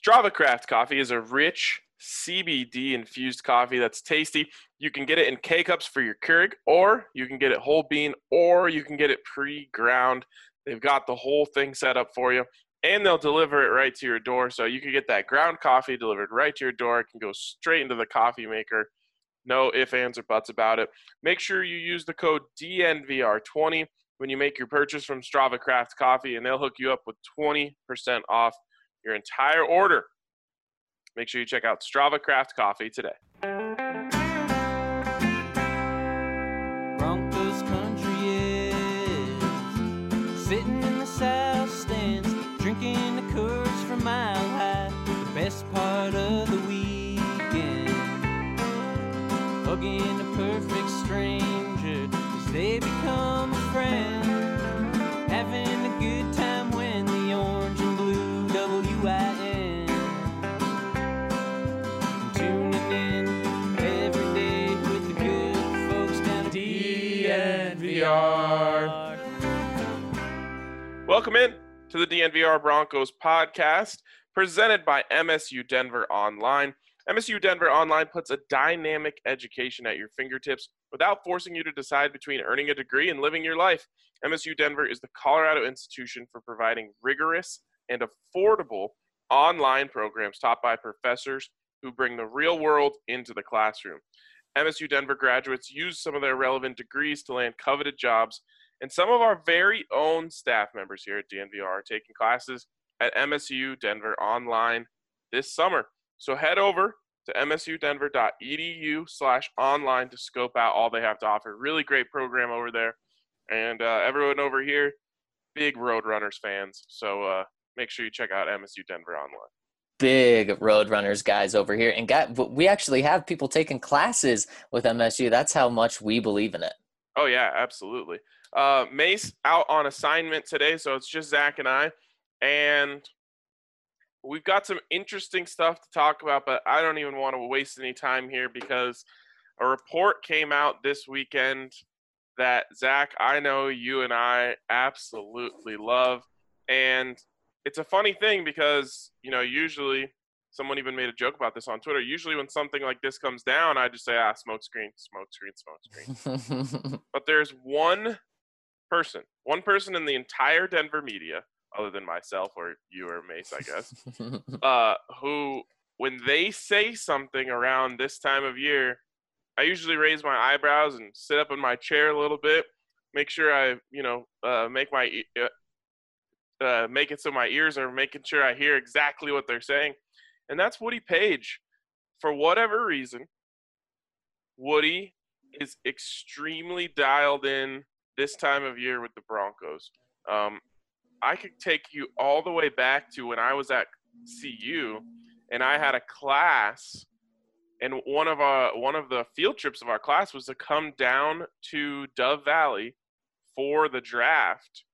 Strava Craft coffee is a rich CBD infused coffee that's tasty. You can get it in K cups for your Keurig, or you can get it whole bean, or you can get it pre ground. They've got the whole thing set up for you, and they'll deliver it right to your door. So you can get that ground coffee delivered right to your door. It can go straight into the coffee maker. No ifs, ands, or buts about it. Make sure you use the code DNVR20 when you make your purchase from Strava Craft Coffee, and they'll hook you up with 20% off your entire order. Make sure you check out Strava Craft Coffee today. Broncos country is sitting in the south stands, drinking the Coors from Mile High. The best part of the weekend, hugging Welcome in to the DNVR Broncos podcast presented by MSU Denver Online. MSU Denver Online puts a dynamic education at your fingertips without forcing you to decide between earning a degree and living your life. MSU Denver is the Colorado institution for providing rigorous and affordable online programs taught by professors who bring the real world into the classroom. MSU Denver graduates use some of their relevant degrees to land coveted jobs, and some of our very own staff members here at DNVR are taking classes at MSU Denver online this summer. So head over to msudenver.edu slash online to scope out all they have to offer. Really great program over there. And uh, everyone over here, big Roadrunners fans. So uh, make sure you check out MSU Denver online. big Roadrunners guys over here, and got we actually have people taking classes with MSU. That's how much we believe in it. Oh yeah, absolutely. Uh, Mace out on assignment today, so it's just Zach and I, and we've got some interesting stuff to talk about. But I don't even want to waste any time here because a report came out this weekend that Zach, I know you and I absolutely love, and it's a funny thing because you know usually someone even made a joke about this on Twitter. Usually when something like this comes down, I just say ah smoke screen, smoke screen, smoke screen. but there's one person, one person in the entire Denver media, other than myself or you or Mace, I guess, uh, who, when they say something around this time of year, I usually raise my eyebrows and sit up in my chair a little bit, make sure I, you know, uh, make my, uh, uh, make it so my ears are making sure I hear exactly what they're saying, and that's Woody Paige. For whatever reason, Woody is extremely dialed in this time of year with the Broncos. Um, I could take you all the way back to when I was at CU, and I had a class, and one of our one of the field trips of our class was to come down to Dove Valley for the draft,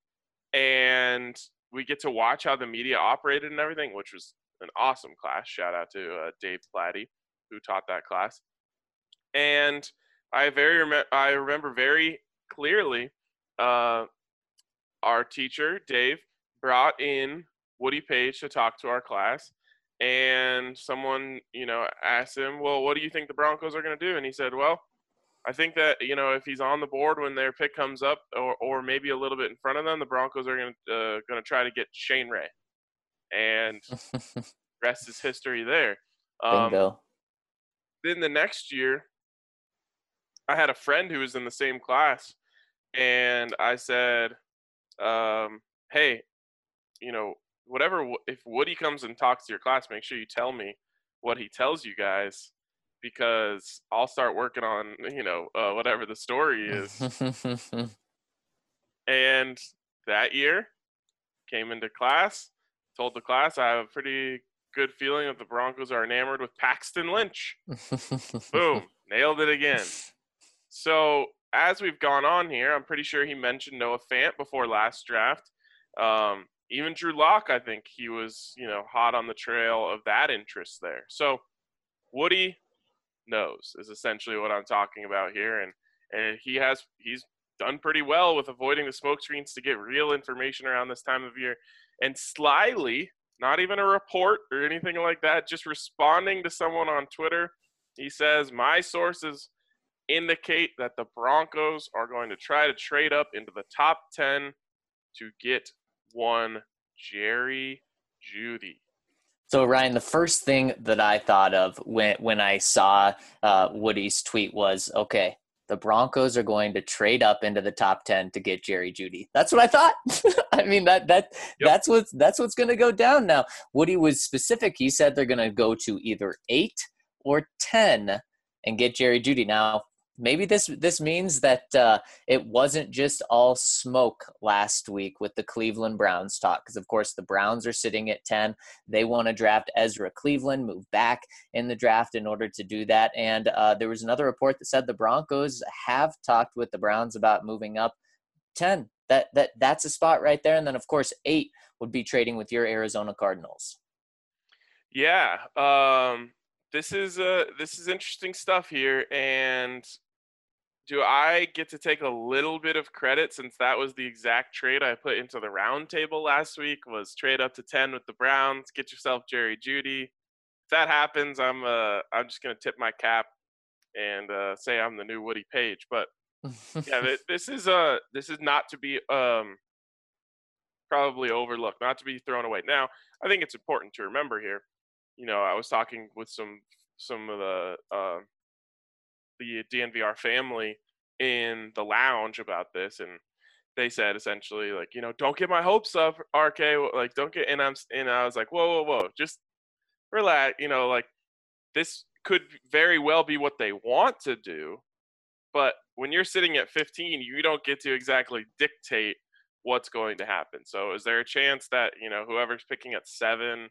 and we get to watch how the media operated and everything, which was an awesome class. Shout out to uh, Dave Platty who taught that class, and I very rem- I remember very clearly uh, our teacher Dave brought in Woody Paige to talk to our class, and someone you know asked him, "Well, what do you think the Broncos are going to do?" And he said, "Well." I think that you know if he's on the board when their pick comes up, or, or maybe a little bit in front of them, the Broncos are going to uh, going to try to get Shane Ray, and rest is history there. Um, Bingo. then the next year, I had a friend who was in the same class, and I said, um, "Hey, you know, whatever. If Woody comes and talks to your class, make sure you tell me what he tells you guys, because I'll start working on you know uh, whatever the story is." and that year, came into class, told the class I have a pretty good feeling that the Broncos are enamored with Paxton Lynch. Boom, nailed it again. So as we've gone on here, I'm pretty sure he mentioned Noah Fant before last draft. Um, even Drew Lock, I think he was, you know, hot on the trail of that interest there. So Woody knows is essentially what I'm talking about here, and and he has he's done pretty well with avoiding the smoke screens to get real information around this time of year. And slyly, not even a report or anything like that, just responding to someone on Twitter. He says, My sources indicate that the Broncos are going to try to trade up into the top 10 to get one Jerry Jeudy. So Ryan, the first thing that I thought of when when I saw uh, Woody's tweet was, okay, the Broncos are going to trade up into the top ten to get Jerry Jeudy. That's what I thought. I mean that that yep. that's what's that's what's going to go down now. Woody was specific. He said they're going to go to either eight or ten and get Jerry Jeudy. Now maybe this this means that uh, it wasn't just all smoke last week with the Cleveland Browns talk because of course the Browns are sitting at 10 they want to draft Ezra Cleveland move back in the draft in order to do that. And uh, there was another report that said the Broncos have talked with the Browns about moving up 10 that that that's a spot right there. And then of course 8 would be trading with your Arizona Cardinals. Yeah um this is uh this is interesting stuff here. And do I get to take a little bit of credit since that was the exact trade I put into the roundtable last week was trade up to 10 with the Browns, get yourself Jerry Jeudy. If that happens, I'm uh I'm just going to tip my cap and uh, say I'm the new Woody Paige, but yeah, this is uh this is not to be um probably overlooked, not to be thrown away. Now, I think it's important to remember here. You know, I was talking with some some of the uh, the DNVR family in the lounge about this, and they said essentially like, you know, don't get my hopes up, RK. Like, don't get. And I'm and I was like, whoa, whoa, whoa, just relax. You know, like this could very well be what they want to do, but when you're sitting at 15, you don't get to exactly dictate what's going to happen. So, is there a chance that you know whoever's picking at seven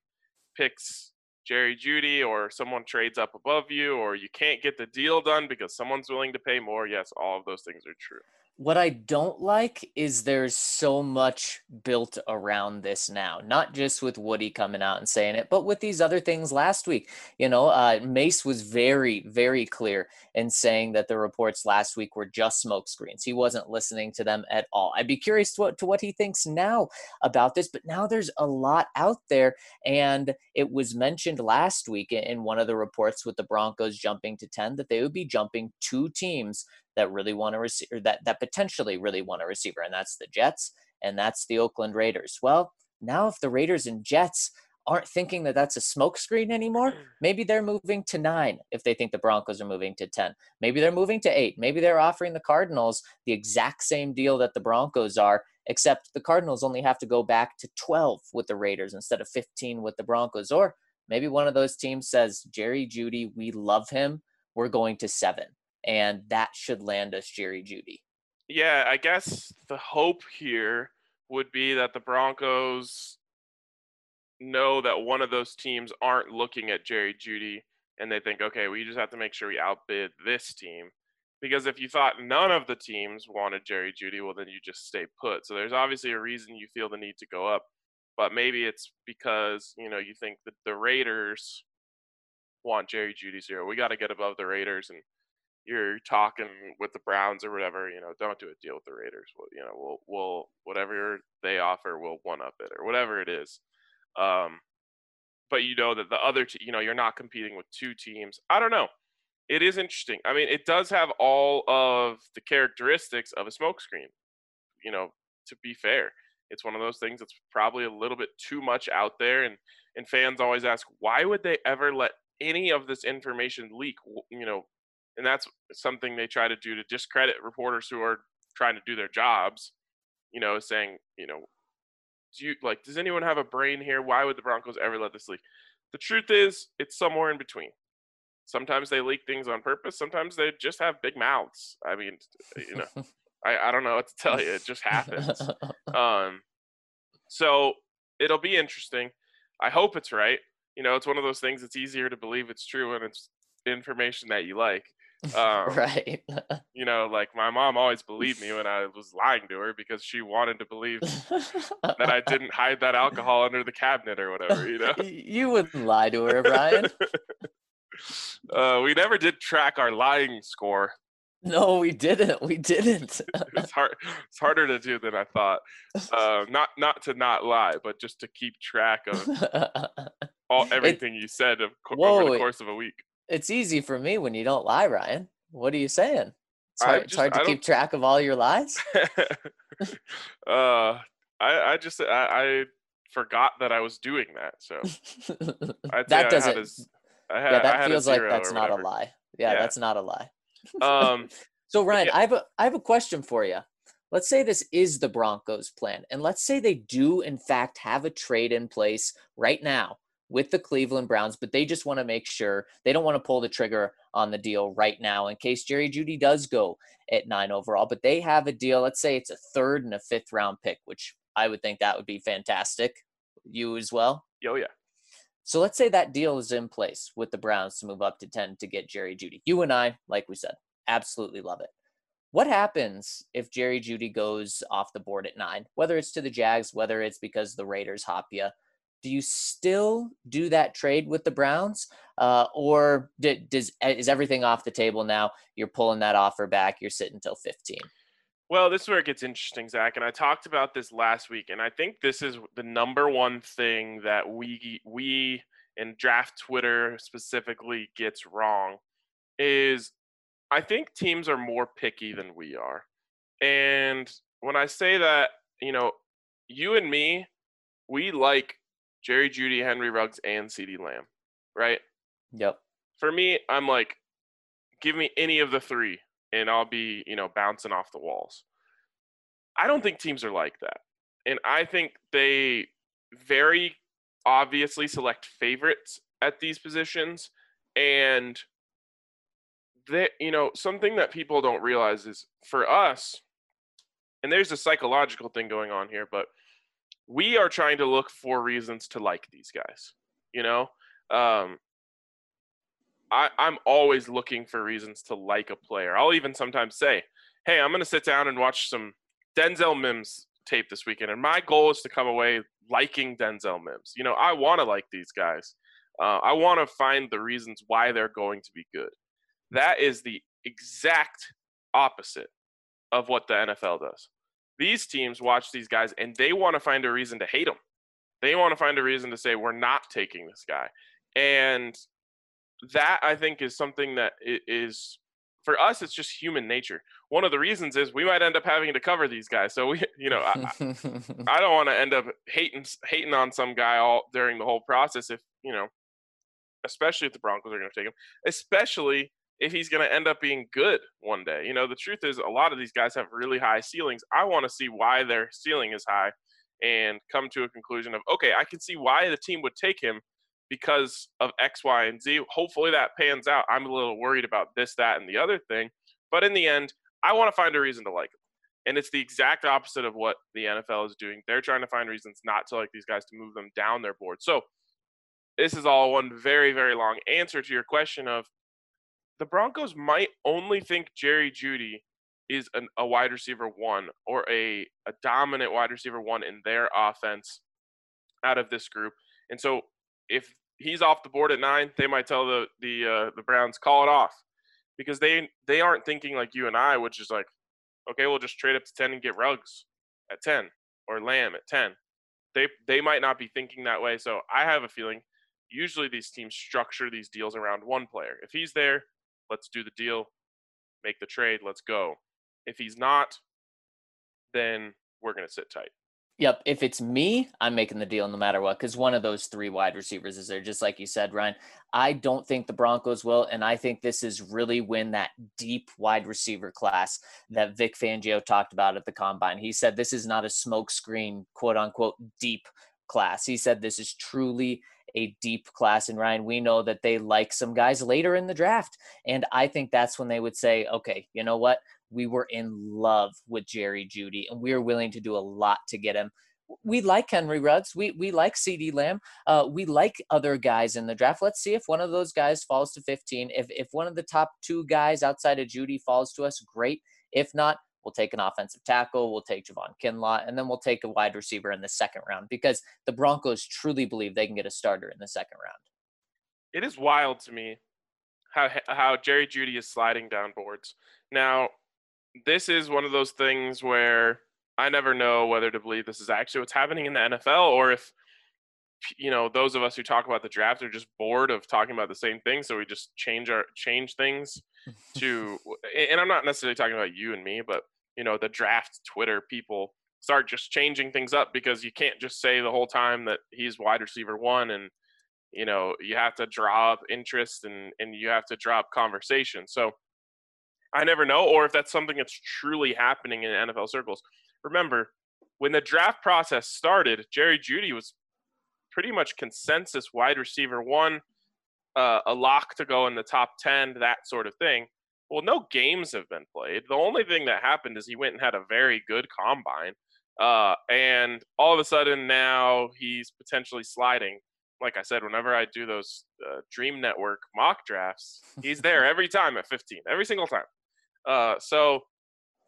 picks Jerry Jeudy or someone trades up above you or you can't get the deal done because someone's willing to pay more. Yes, all of those things are true. What I don't like is there's so much built around this now, not just with Woody coming out and saying it, but with these other things last week. You know, uh, Mace was very, very clear in saying that the reports last week were just smokescreens. He wasn't listening to them at all. I'd be curious to to what he thinks now about this, but now there's a lot out there. And it was mentioned last week in one of the reports with the Broncos jumping to 10 that they would be jumping two teams that really want a receiver that that potentially really want a receiver, and that's the Jets and that's the Oakland Raiders. Well, now if the Raiders and Jets aren't thinking that that's a smokescreen anymore, maybe they're moving to nine if they think the Broncos are moving to 10. Maybe they're moving to eight. Maybe they're offering the Cardinals the exact same deal that the Broncos are, except the Cardinals only have to go back to 12 with the Raiders instead of 15 with the Broncos. Or maybe one of those teams says, Jerry Jeudy, we love him. We're going to seven and that should land us Jerry Jeudy. Yeah, I guess the hope here would be that the Broncos know that one of those teams aren't looking at Jerry Jeudy and they think, okay, we just have to make sure we outbid this team. Because if you thought none of the teams wanted Jerry Jeudy, well, then you just stay put. So there's obviously a reason you feel the need to go up. But maybe it's because, you know, you think that the Raiders want Jerry Jeudy zero. We got to get above the Raiders and you're talking with the Browns or whatever, you know, don't do a deal with the Raiders. You know, we'll we'll whatever they offer, we'll one up it or whatever it is. Um, but you know that the other, t- you know, you're not competing with two teams. I don't know. It is interesting. I mean, it does have all of the characteristics of a smokescreen. You know, to be fair, it's one of those things that's probably a little bit too much out there, and and fans always ask, why would they ever let any of this information leak? You know, and that's something they try to do to discredit reporters who are trying to do their jobs. You know, saying, you know, do you like, does anyone have a brain here? Why would the Broncos ever let this leak? The truth is, it's somewhere in between. Sometimes they leak things on purpose. Sometimes they just have big mouths. I mean, you know, I, I don't know what to tell you. It just happens. Um, so it'll be interesting. I hope it's right. You know, it's one of those things. It's easier to believe it's true when it's information that you like. Um, right. you know, like my mom always believed me when I was lying to her because she wanted to believe that I didn't hide that alcohol under the cabinet or whatever, you know? You wouldn't lie to her, Brian. uh, we never did track our lying score. No, we didn't. We didn't. it's hard. It's harder to do than I thought. Uh, not not to not lie, but just to keep track of all everything you said of, co- over the course of a week. It's easy for me when you don't lie, Ryan. What are you saying? It's hard, it's hard to keep track of all your lies. uh, I I just I, I forgot that I was doing that. So that doesn't. Had a, had, yeah, that feels like that's not a lie. Yeah, Yeah. that's not a lie. Um, So Ryan, yeah. I have a I have a question for you. Let's say this is the Broncos' plan, and let's say they do in fact have a trade in place right now with the Cleveland Browns, but they just want to make sure they don't want to pull the trigger on the deal right now in case Jerry Jeudy does go at nine overall. But they have a deal. Let's say it's a third and a fifth round pick, which I would think that would be fantastic. You as well. Oh, yeah. So let's say that deal is in place with the Browns to move up to 10 to get Jerry Jeudy. You and I, like we said, absolutely love it. What happens if Jerry Jeudy goes off the board at nine, whether it's to the Jags, whether it's because the Raiders hop you? Do you still do that trade with the Browns? Uh, or does, is everything off the table now? You're pulling that offer back, you're sitting till 15. Well, this is where it gets interesting, Zach. And I talked about this last week, and I think this is the number one thing that we we in draft Twitter specifically gets wrong is I think teams are more picky than we are. And when I say that, you know, you and me, we like Jerry Jeudy, Henry Ruggs, and CeeDee Lamb, right? Yep. For me, I'm like, give me any of the three and I'll be, you know, bouncing off the walls. I don't think teams are like that. And I think they very obviously select favorites at these positions. And that, you know, something that people don't realize is for us, and there's a psychological thing going on here, but we are trying to look for reasons to like these guys. You know, um, I, I'm always looking for reasons to like a player. I'll even sometimes say, "Hey, I'm going to sit down and watch some Denzel Mims tape this weekend, and my goal is to come away liking Denzel Mims. You know, I want to like these guys. Uh, I want to find the reasons why they're going to be good. That is the exact opposite of what the NFL does. These teams watch these guys and they want to find a reason to hate them. They want to find a reason to say we're not taking this guy, and that I think is something that is for us. It's just human nature. One of the reasons is we might end up having to cover these guys. So we, you know, I, I don't want to end up hating hating on some guy all during the whole process. If you know, especially if the Broncos are going to take him, especially if he's going to end up being good one day. You know, the truth is a lot of these guys have really high ceilings. I want to see why their ceiling is high and come to a conclusion of okay, I can see why the team would take him because of X, Y, and Z. Hopefully that pans out. I'm a little worried about this, that, and the other thing, but in the end, I want to find a reason to like him. And it's the exact opposite of what the NFL is doing. They're trying to find reasons not to like these guys to move them down their board. So this is all one very, very long answer to your question of the Broncos might only think Jerry Jeudy is an, a wide receiver one or a, a dominant wide receiver one in their offense out of this group. And so if he's off the board at nine, they might tell the the uh, the Browns call it off because they they aren't thinking like you and I, which is like, okay, we'll just trade up to ten and get Ruggs at ten or Lamb at ten. They they might not be thinking that way. So I have a feeling usually these teams structure these deals around one player. If he's there, let's do the deal, make the trade, let's go. If he's not, then we're gonna sit tight. Yep. If it's me, I'm making the deal no matter what, because one of those three wide receivers is there, just like you said, Ryan. I don't think the Broncos will. And I think this is really when that deep wide receiver class that Vic Fangio talked about at the combine. He said this is not a smokescreen, quote unquote, deep class. He said this is truly a deep class. And Ryan, we know that they like some guys later in the draft. And I think that's when they would say, okay, you know what? We were in love with Jerry Jeudy and we are willing to do a lot to get him. We like Henry Ruggs. We we like CeeDee Lamb. Uh, we like other guys in the draft. Let's see if one of those guys falls to 15. If if one of the top two guys outside of Jeudy falls to us, great. If not, we'll take an offensive tackle. We'll take Javon Kinlaw, and then we'll take a wide receiver in the second round because the Broncos truly believe they can get a starter in the second round. It is wild to me how how Jerry Jeudy is sliding down boards. Now, this is one of those things where I never know whether to believe this is actually what's happening in the NFL or if you know those of us who talk about the draft are just bored of talking about the same thing so we just change our change things to and I'm not necessarily talking about you and me but you know the draft Twitter people start just changing things up because you can't just say the whole time that he's wide receiver 1 and you know you have to draw up interest and and you have to drop conversation so I never know or if that's something that's truly happening in NFL circles remember when the draft process started Jerry Jeudy was pretty much consensus wide receiver one, uh, a lock to go in the top 10, that sort of thing. Well, no games have been played. The only thing that happened is he went and had a very good combine. Uh, and all of a sudden now he's potentially sliding. Like I said, whenever I do those uh, Dream Network mock drafts, he's there every time at 15, every single time. Uh, so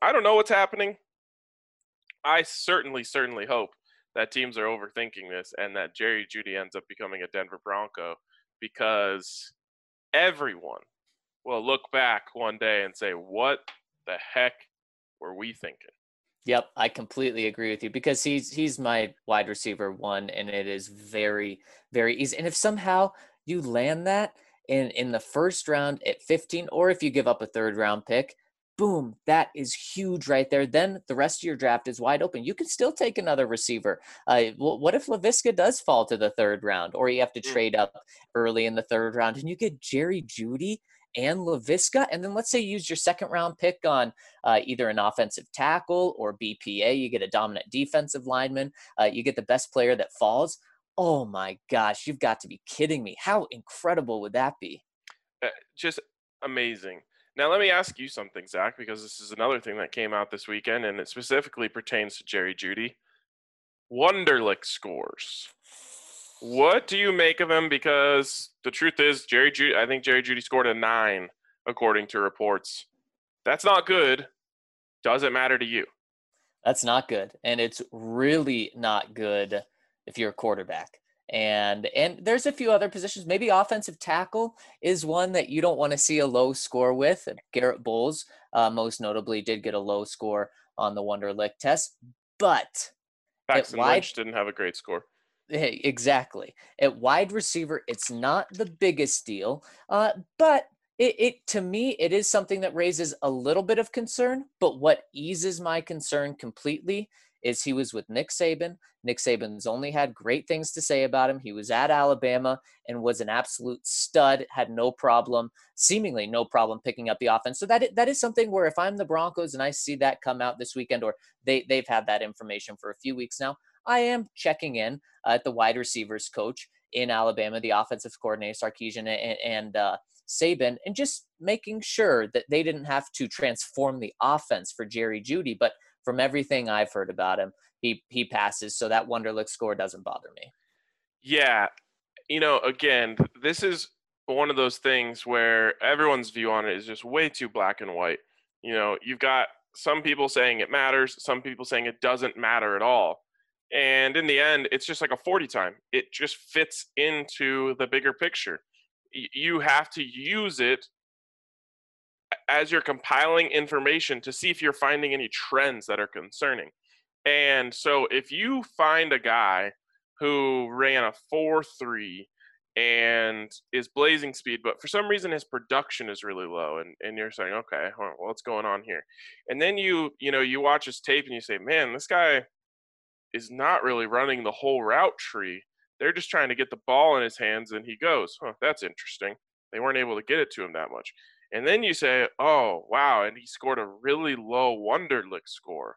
I don't know what's happening. I certainly, certainly hope that teams are overthinking this and that Jerry Jeudy ends up becoming a Denver Bronco because everyone will look back one day and say, What the heck were we thinking? Yep, I completely agree with you because he's he's my wide receiver one, and it is very very easy. And if somehow you land that in in the first round at 15, or if you give up a third round pick, boom, that is huge right there. Then the rest of your draft is wide open. You can still take another receiver. Uh, what if Laviska does fall to the third round, or you have to mm. trade up early in the third round and you get Jerry Jeudy and Laviska, and then let's say you use your second round pick on uh, either an offensive tackle or BPA. You get a dominant defensive lineman. Uh, you get the best player that falls. Oh my gosh, you've got to be kidding me! How incredible would that be? Uh, just amazing. Now, let me ask you something, Zach, because this is another thing that came out this weekend, and it specifically pertains to Jerry Jeudy. Wonderlic scores. What do you make of him? Because the truth is, Jerry Jeudy, I think Jerry Jeudy scored a nine, according to reports. That's not good. Does it matter to you. That's not good. And it's really not good if you're a quarterback and and there's a few other positions maybe offensive tackle is one that you don't want to see a low score with Garrett bolles uh, most notably did get a low score on the wonderlic test but Paxton wide, Lynch didn't have a great score hey, exactly at wide receiver it's not the biggest deal uh, but it, it to me it is something that raises a little bit of concern but what eases my concern completely is he was with Nick Saban. Nick Saban's only had great things to say about him. He was at Alabama and was an absolute stud, had no problem, seemingly no problem picking up the offense. So that that is something where if I'm the Broncos and I see that come out this weekend or they they've had that information for a few weeks now, I am checking in at the wide receivers coach in Alabama, the offensive coordinator Sarkisian and, and uh, Saban, and just making sure that they didn't have to transform the offense for Jerry Jeudy. but from everything I've heard about him, he he passes. So that Wonderlic score doesn't bother me. Yeah, you know, again, this is one of those things where everyone's view on it is just way too black and white. You know, you've got some people saying it matters, some people saying it doesn't matter at all. And in the end, it's just like a 40 time. It just fits into the bigger picture. You have to use it as you're compiling information to see if you're finding any trends that are concerning. And so if you find a guy who ran a 4 3 and is blazing speed, but for some reason his production is really low, and, and you're saying, okay, well, what's going on here? And then you, you know, you watch his tape and you say, man, this guy is not really running the whole route tree. They're just trying to get the ball in his hands, and he goes, huh, that's interesting. They weren't able to get it to him that much. And then you say, oh, wow, and he scored a really low Wonderlic score.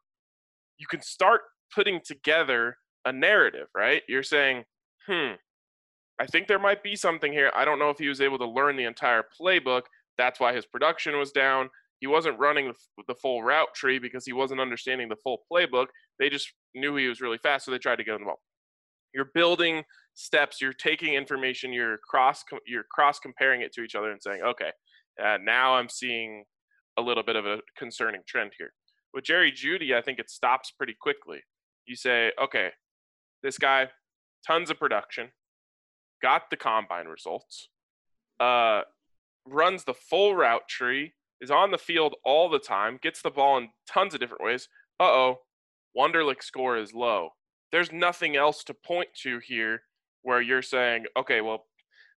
You can start putting together a narrative, right? You're saying, hmm, I think there might be something here. I don't know if he was able to learn the entire playbook. That's why his production was down. He wasn't running the, full route tree because he wasn't understanding the full playbook. They just knew he was really fast, so they tried to get him the. You're building steps. You're taking information. You're cross you're cross comparing it to each other and saying, okay, uh, now I'm seeing a little bit of a concerning trend here. With Jerry Jeudy, I think it stops pretty quickly. You say, okay, this guy, tons of production, got the combine results, uh, runs the full route tree, is on the field all the time, gets the ball in tons of different ways. Uh oh, Wonderlic score is low. There's nothing else to point to here where you're saying, okay, well,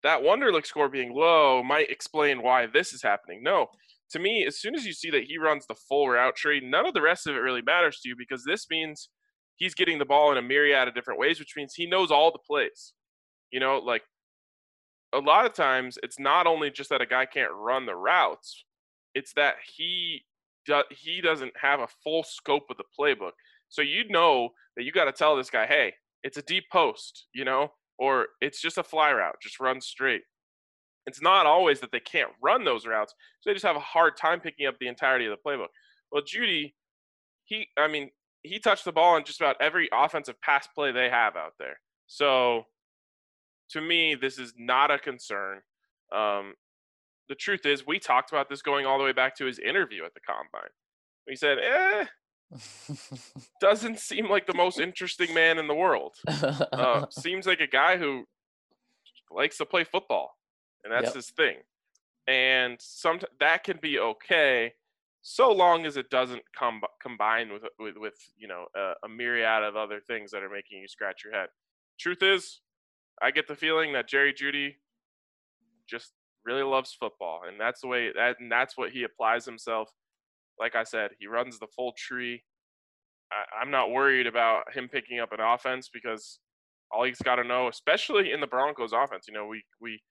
that Wonderlic score being low might explain why this is happening. No, to me, as soon as you see that he runs the full route tree, none of the rest of it really matters to you because this means he's getting the ball in a myriad of different ways, which means he knows all the plays. You know, like a lot of times it's not only just that a guy can't run the routes, it's that he do, he doesn't have a full scope of the playbook. So you know that you got to tell this guy, hey, it's a deep post, you know, or it's just a fly route, just run straight. It's not always that they can't run those routes, so they just have a hard time picking up the entirety of the playbook. Well, Jeudy, he, I mean, he touched the ball on just about every offensive pass play they have out there. So to me, this is not a concern. Um, the truth is, we talked about this going all the way back to his interview at the combine. He said, eh, doesn't seem like the most interesting man in the world. Uh, seems like a guy who likes to play football, and that's yep. his thing. And some that can be okay, so long as it doesn't come combine with with, with you know a, a myriad of other things that are making you scratch your head. Truth is, I get the feeling that Jerry Jeudy just really loves football, and that's the way that and that's what he applies himself. Like I said, he runs the full tree. I, I'm not worried about him picking up an offense because all he's got to know, especially in the Broncos offense, you know, we we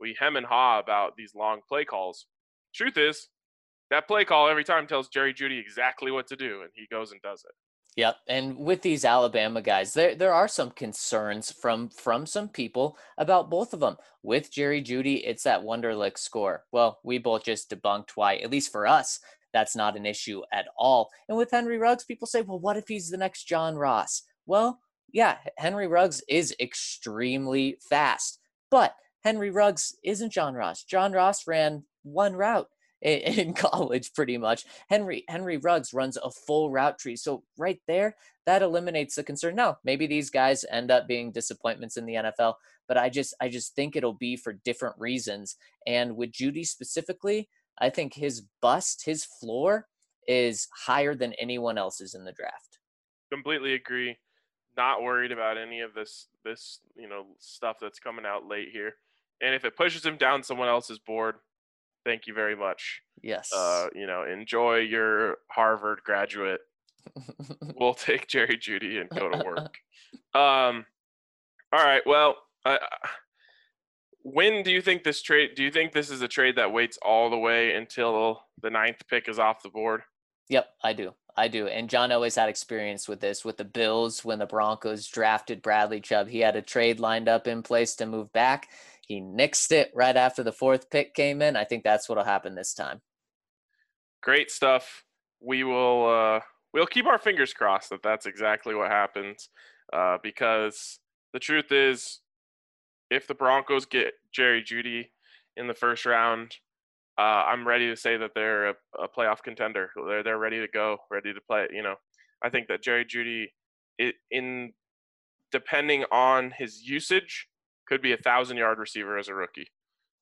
we hem and haw about these long play calls. Truth is, that play call every time tells Jerry Jeudy exactly what to do, and he goes and does it. Yep, and with these Alabama guys, there there are some concerns from from some people about both of them. With Jerry Jeudy, it's that Wonderlic score. Well, we both just debunked why, at least for us, that's not an issue at all. And with Henry Ruggs, people say, well, what if he's the next John Ross? Well, yeah, Henry Ruggs is extremely fast, but Henry Ruggs isn't John Ross. John Ross ran one route in college pretty much. Henry henry ruggs runs a full route tree so right there that eliminates the concern. Now maybe these guys end up being disappointments in the nfl but i just i just think it'll be for different reasons and with Jeudy specifically i think his bust his floor is higher than anyone else's in the draft. Completely agree. Not worried about any of this this you know stuff that's coming out late here and if it pushes him down someone else's board thank you very much. Yes. Uh, you know, enjoy your Harvard graduate. we'll take Jerry Jeudy and go to work. um, all right. Well, uh, when do you think this trade? Do you think this is a trade that waits all the way until the ninth pick is off the board? Yep, I do. I do. And John always had experience with this with the Bills when the Broncos drafted Bradley Chubb. He had a trade lined up in place to move back. He nixed it right after the fourth pick came in. I think that's what'll happen this time. Great stuff. We will uh, we'll keep our fingers crossed that that's exactly what happens, uh, because the truth is, if the Broncos get Jerry Jeudy in the first round, uh, I'm ready to say that they're a, a, playoff contender. They're they're ready to go, ready to play. You know, I think that Jerry Jeudy, it, in depending on his usage, could be a thousand yard receiver as a rookie.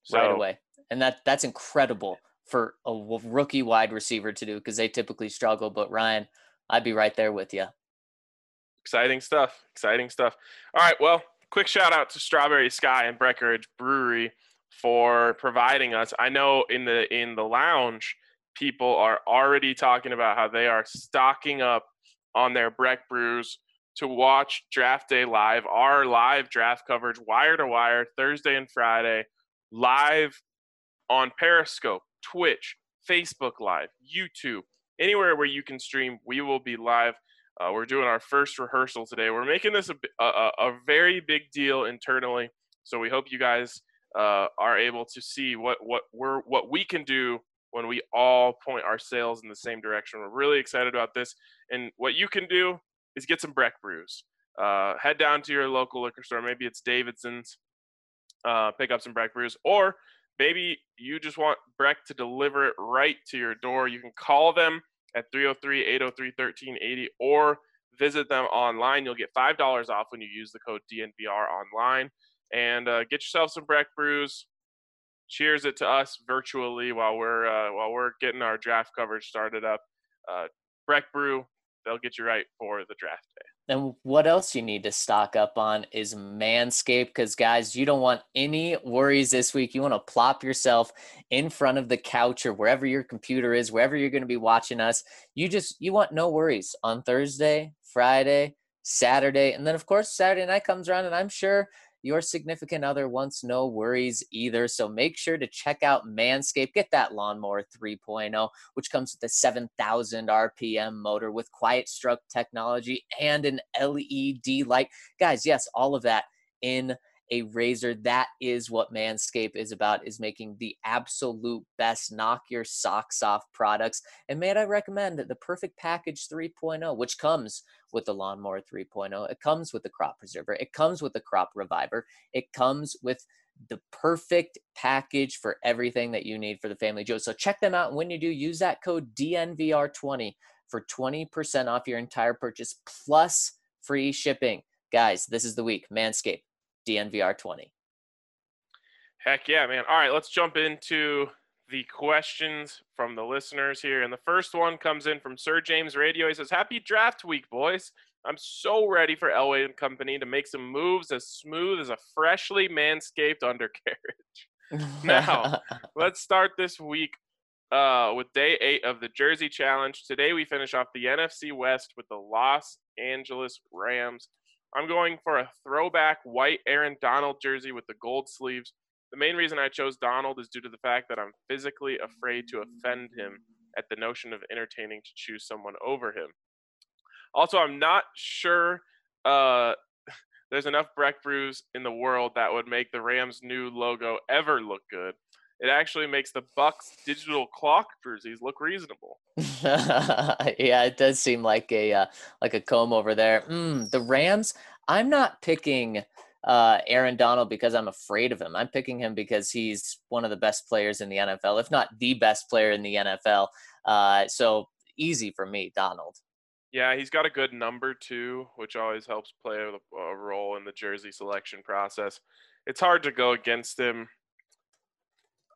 So, right away, and that that's incredible for a rookie wide receiver to do because they typically struggle. But Ryan, I'd be right there with you. Exciting stuff. Exciting stuff. All right. Well, quick shout out to Strawberry Sky and Breckenridge Brewery for providing us. I know in the in the lounge, people are already talking about how they are stocking up on their Breck brews to watch Draft Day live, our live draft coverage, wire to wire, Thursday and Friday, live on Periscope, Twitch, Facebook Live, YouTube, anywhere where you can stream, we will be live. Uh, we're doing our first rehearsal today. We're making this a, a, a very big deal internally, so we hope you guys uh, are able to see what what we're what we can do when we all point our sails in the same direction. We're really excited about this, and what you can do is get some Breck brews. Uh, head down to your local liquor store. Maybe it's Davidson's. Uh, pick up some Breck brews, or maybe you just want Breck to deliver it right to your door. You can call them at 303-803-1380 or visit them online. You'll get five dollars off when you use the code DNVR online. And uh, get yourself some Breck brews. cheers it to us virtually while we're uh, while we're getting our draft coverage started up. Uh, Breck Brew, they'll get you right for the draft day. And what else you need to stock up on is Manscaped because, guys, you don't want any worries this week. You want to plop yourself in front of the couch or wherever your computer is, wherever you're going to be watching us. You just, you want no worries on Thursday, Friday, Saturday. And then, of course, Saturday night comes around, and I'm sure your significant other wants no worries either. So make sure to check out Manscaped. Get that lawnmower 3.0, which comes with a 7,000 RPM motor with quiet stroke technology and an LED light. Guys, yes, all of that in a razor. That is what Manscaped is about, is making the absolute best knock your socks off products. And may I recommend the Perfect Package 3.0, which comes with the Lawnmower 3.0. It comes with the Crop Preserver. It comes with the Crop Reviver. It comes with the perfect package for everything that you need for the family Joe. So check them out. And when you do, use that code DNVR20 for 20% off your entire purchase plus free shipping. Guys, this is the week. Manscaped DNVR 20. Heck yeah, man. All right, let's jump into the questions from the listeners here. And the first one comes in from Sir James Radio. He says, Happy draft week, boys. I'm so ready for Elway and company to make some moves as smooth as a freshly manscaped undercarriage. now, let's start this week uh, with day eight of the Jersey Challenge. Today, we finish off the NFC West with the Los Angeles Rams. I'm going for a throwback white Aaron Donald jersey with the gold sleeves. The main reason I chose Donald is due to the fact that I'm physically afraid to offend him at the notion of entertaining to choose someone over him. Also, I'm not sure uh, there's enough Breck Brews in the world that would make the Rams' new logo ever look good. It actually makes the Bucs digital clock jerseys look reasonable. yeah, it does seem like a uh, like a comb over there. Mm, the Rams. I'm not picking uh, Aaron Donald because I'm afraid of him. I'm picking him because he's one of the best players in the NFL, if not the best player in the NFL. Uh, so easy for me, Donald. Yeah, he's got a good number too, which always helps play a, a role in the jersey selection process. It's hard to go against him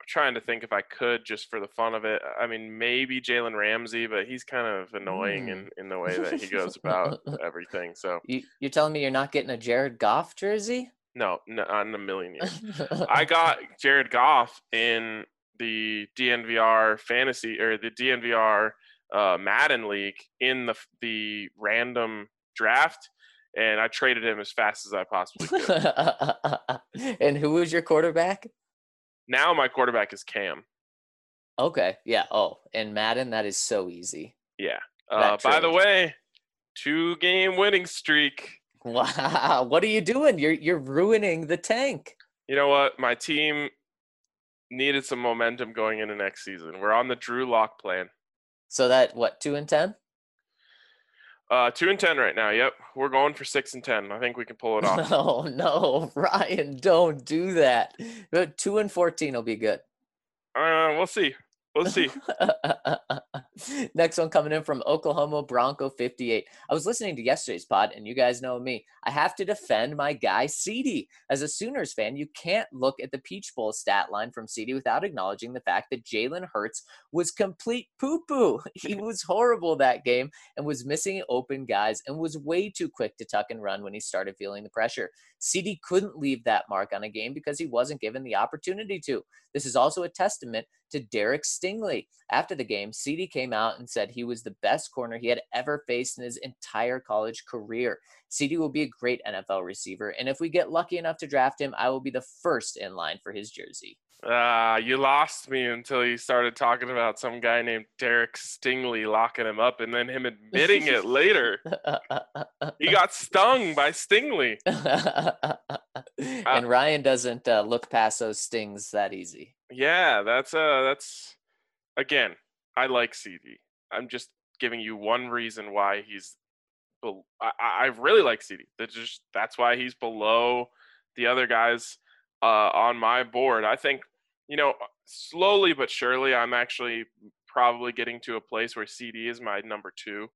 trying to think if I could just for the fun of it. I mean, maybe Jalen Ramsey, but he's kind of annoying mm. in, in the way that he goes about everything. So you, you're telling me you're not getting a Jared Goff jersey? No, not in a million years. I got Jared Goff in the DNVR fantasy or the DNVR uh, Madden League in the the random draft, and I traded him as fast as I possibly could. and who was your quarterback? Now my quarterback is Cam. Okay. Yeah. Oh, and Madden, that is so easy. Yeah. Uh, by the way, two game winning streak. Wow. What are you doing? You're you're ruining the tank. You know what? My team needed some momentum going into next season. We're on the Drew Lock plan. So that what two and ten? Uh, two and ten right now. Yep, we're going for six and ten. I think we can pull it off. No, no, Ryan, don't do that. But two and fourteen will be good. Uh, we'll see. We'll see. Next one coming in from Oklahoma Bronco 58. I was listening to yesterday's pod, and you guys know me. I have to defend my guy, CD. As a Sooners fan, you can't look at the Peach Bowl stat line from CD without acknowledging the fact that Jalen Hurts was complete poo poo. He was horrible that game and was missing open guys and was way too quick to tuck and run when he started feeling the pressure. CD couldn't leave that mark on a game because he wasn't given the opportunity to. This is also a testament to Derek Stingley. After the game, CD came out and said he was the best corner he had ever faced in his entire college career. CD will be a great NFL receiver, and if we get lucky enough to draft him, I will be the first in line for his jersey. Ah, uh, you lost me until you started talking about some guy named Derek Stingley locking him up and then him admitting it later. he got stung by Stingley. and uh, Ryan doesn't uh, look past those stings that easy. Yeah, that's uh that's again, I like CD. I'm just giving you one reason why he's I, I really like CD. That's just that's why he's below the other guys uh, on my board. I think, you know, slowly but surely, I'm actually probably getting to a place where CD is my number two,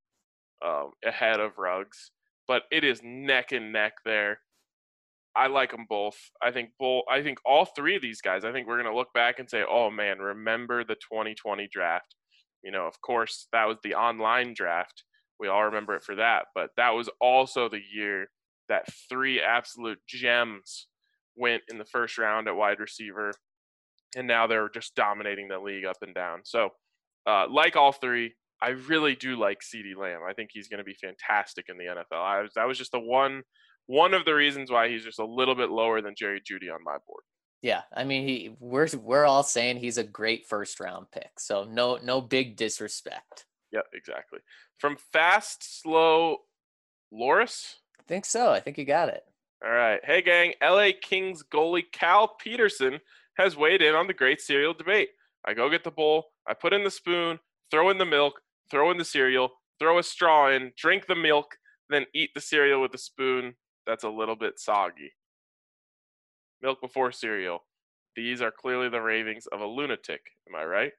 um, ahead of Ruggs. But it is neck and neck there. I like them both. I think both. I think all three of these guys. I think we're gonna look back and say, "Oh man, remember the 2020 draft?" You know, of course, that was the online draft. We all remember it for that. But that was also the year that three absolute gems went in the first round at wide receiver, and now they're just dominating the league up and down. So, uh, like all three, I really do like CeeDee Lamb. I think he's going to be fantastic in the NFL. I was, that was just the one one of the reasons why he's just a little bit lower than Jerry Jeudy on my board. Yeah, I mean, he we're we're all saying he's a great first round pick. So no no big disrespect. Yeah, exactly. From fast slow, Loris. I think so. I think you got it. All right. Hey gang, LA Kings goalie Cal Petersen has weighed in on the great cereal debate. I go get the bowl, I put in the spoon, throw in the milk, throw in the cereal, throw a straw in, drink the milk, then eat the cereal with a spoon that's a little bit soggy. Milk before cereal. These are clearly the ravings of a lunatic. Am I right?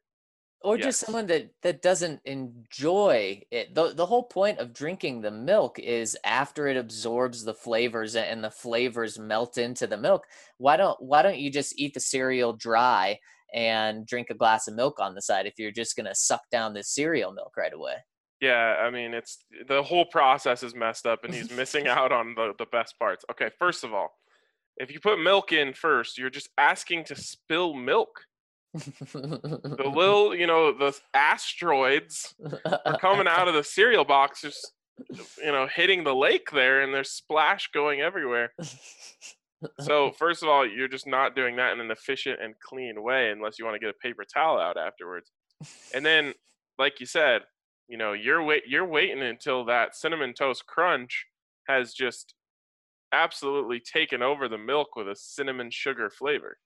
Or just someone that that doesn't enjoy it. The the whole point of drinking the milk is after it absorbs the flavors and the flavors melt into the milk. Why don't why don't you just eat the cereal dry and drink a glass of milk on the side if you're just gonna suck down the cereal milk right away? Yeah, I mean it's the whole process is messed up and he's missing out on the, the best parts. Okay, first of all, if you put milk in first, you're just asking to spill milk. The little, you know, the asteroids are coming out of the cereal box, just you know, hitting the lake there, and there's splash going everywhere. So first of all, you're just not doing that in an efficient and clean way, unless you want to get a paper towel out afterwards. And then, like you said, you know, you're wait, you're waiting until that cinnamon toast crunch has just absolutely taken over the milk with a cinnamon sugar flavor.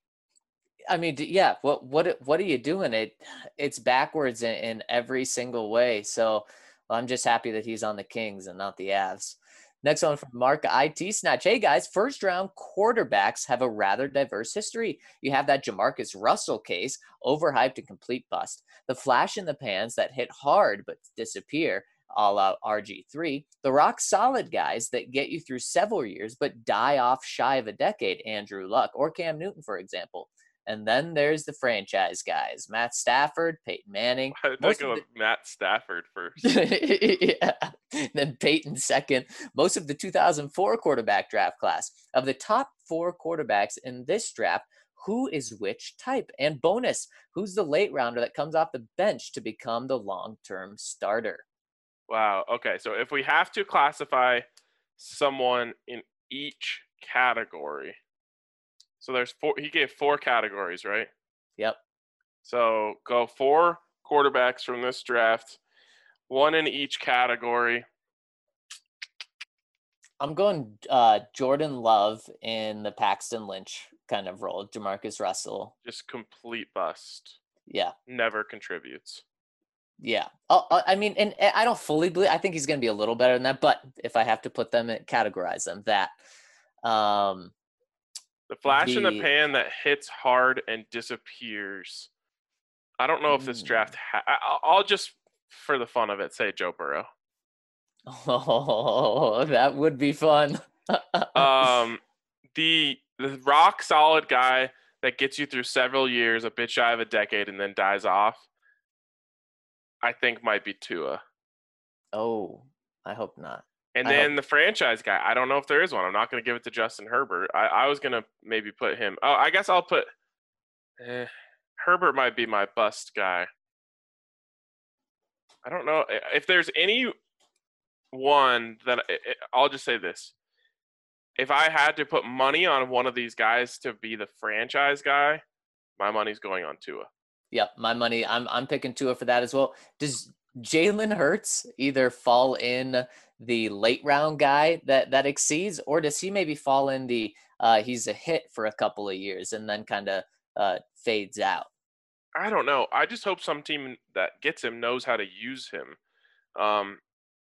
I mean, yeah. What what what are you doing? It it's backwards in, in every single way. So I'm just happy that he's on the Kings and not the Avs. Next one from Mark IT Snatch. Hey guys, first round quarterbacks have a rather diverse history. You have that Jamarcus Russell case, overhyped and complete bust. The flash in the pans that hit hard but disappear, a la RG3. The rock solid guys that get you through several years but die off shy of a decade, Andrew Luck or Cam Newton, for example. And then there's the franchise guys Matt Stafford, Peyton Manning. I think of of Matt Stafford first. yeah. Then Peyton second. Most of the 2004 quarterback draft class. Of the top four quarterbacks in this draft, who is which type? And bonus, who's the late rounder that comes off the bench to become the long term starter? Wow. Okay. So if we have to classify someone in each category, so there's four. He gave four categories, right? Yep. So go four quarterbacks from this draft, one in each category. I'm going uh, Jordan Love in the Paxton Lynch kind of role. Demarcus Russell. Just complete bust. Yeah. Never contributes. Yeah. Oh, uh, I mean, and I don't fully believe. I think he's going to be a little better than that. But if I have to put them, in, categorize them, that. Um, The flash in the The- pan that hits hard and disappears. I don't know if this Mm. draft. Ha- I- I'll- I'll just, for the fun of it, say Joe Burrow. oh, that would be fun. um, the the rock solid guy that gets you through several years, a bit shy of a decade, and then dies off. I think might be Tua. oh, I hope not. And I hope- then the franchise guy, I don't know if there is one. I'm not going to give it to Justin Herbert. I, I was going to maybe put him. Oh, I guess I'll put. Eh, Herbert might be my bust guy. I don't know if there's any one that I'll just say this. If I had to put money on one of these guys to be the franchise guy, my money's going on Tua. Yep, my money. I'm I'm picking Tua for that as well. Does Jalen Hurts either fall in the late round guy that that exceeds, or does he maybe fall in the uh, he's a hit for a couple of years and then kind of uh, fades out? I don't know. I just hope some team that gets him knows how to use him. Um,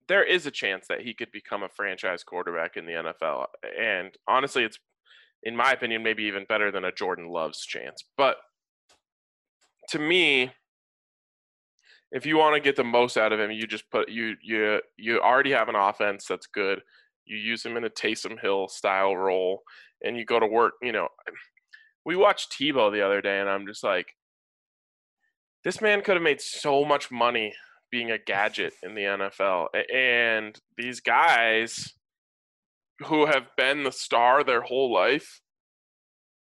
there is a chance that he could become a franchise quarterback in the NFL, and honestly, it's in my opinion maybe even better than a Jordan Love's chance. But to me, if you want to get the most out of him, you just put you you you already have an offense that's good. You use him in a Taysom Hill style role, and you go to work. You know, we watched Tebow the other day, and I'm just like, this man could have made so much money being a gadget in the NFL. And these guys who have been the star their whole life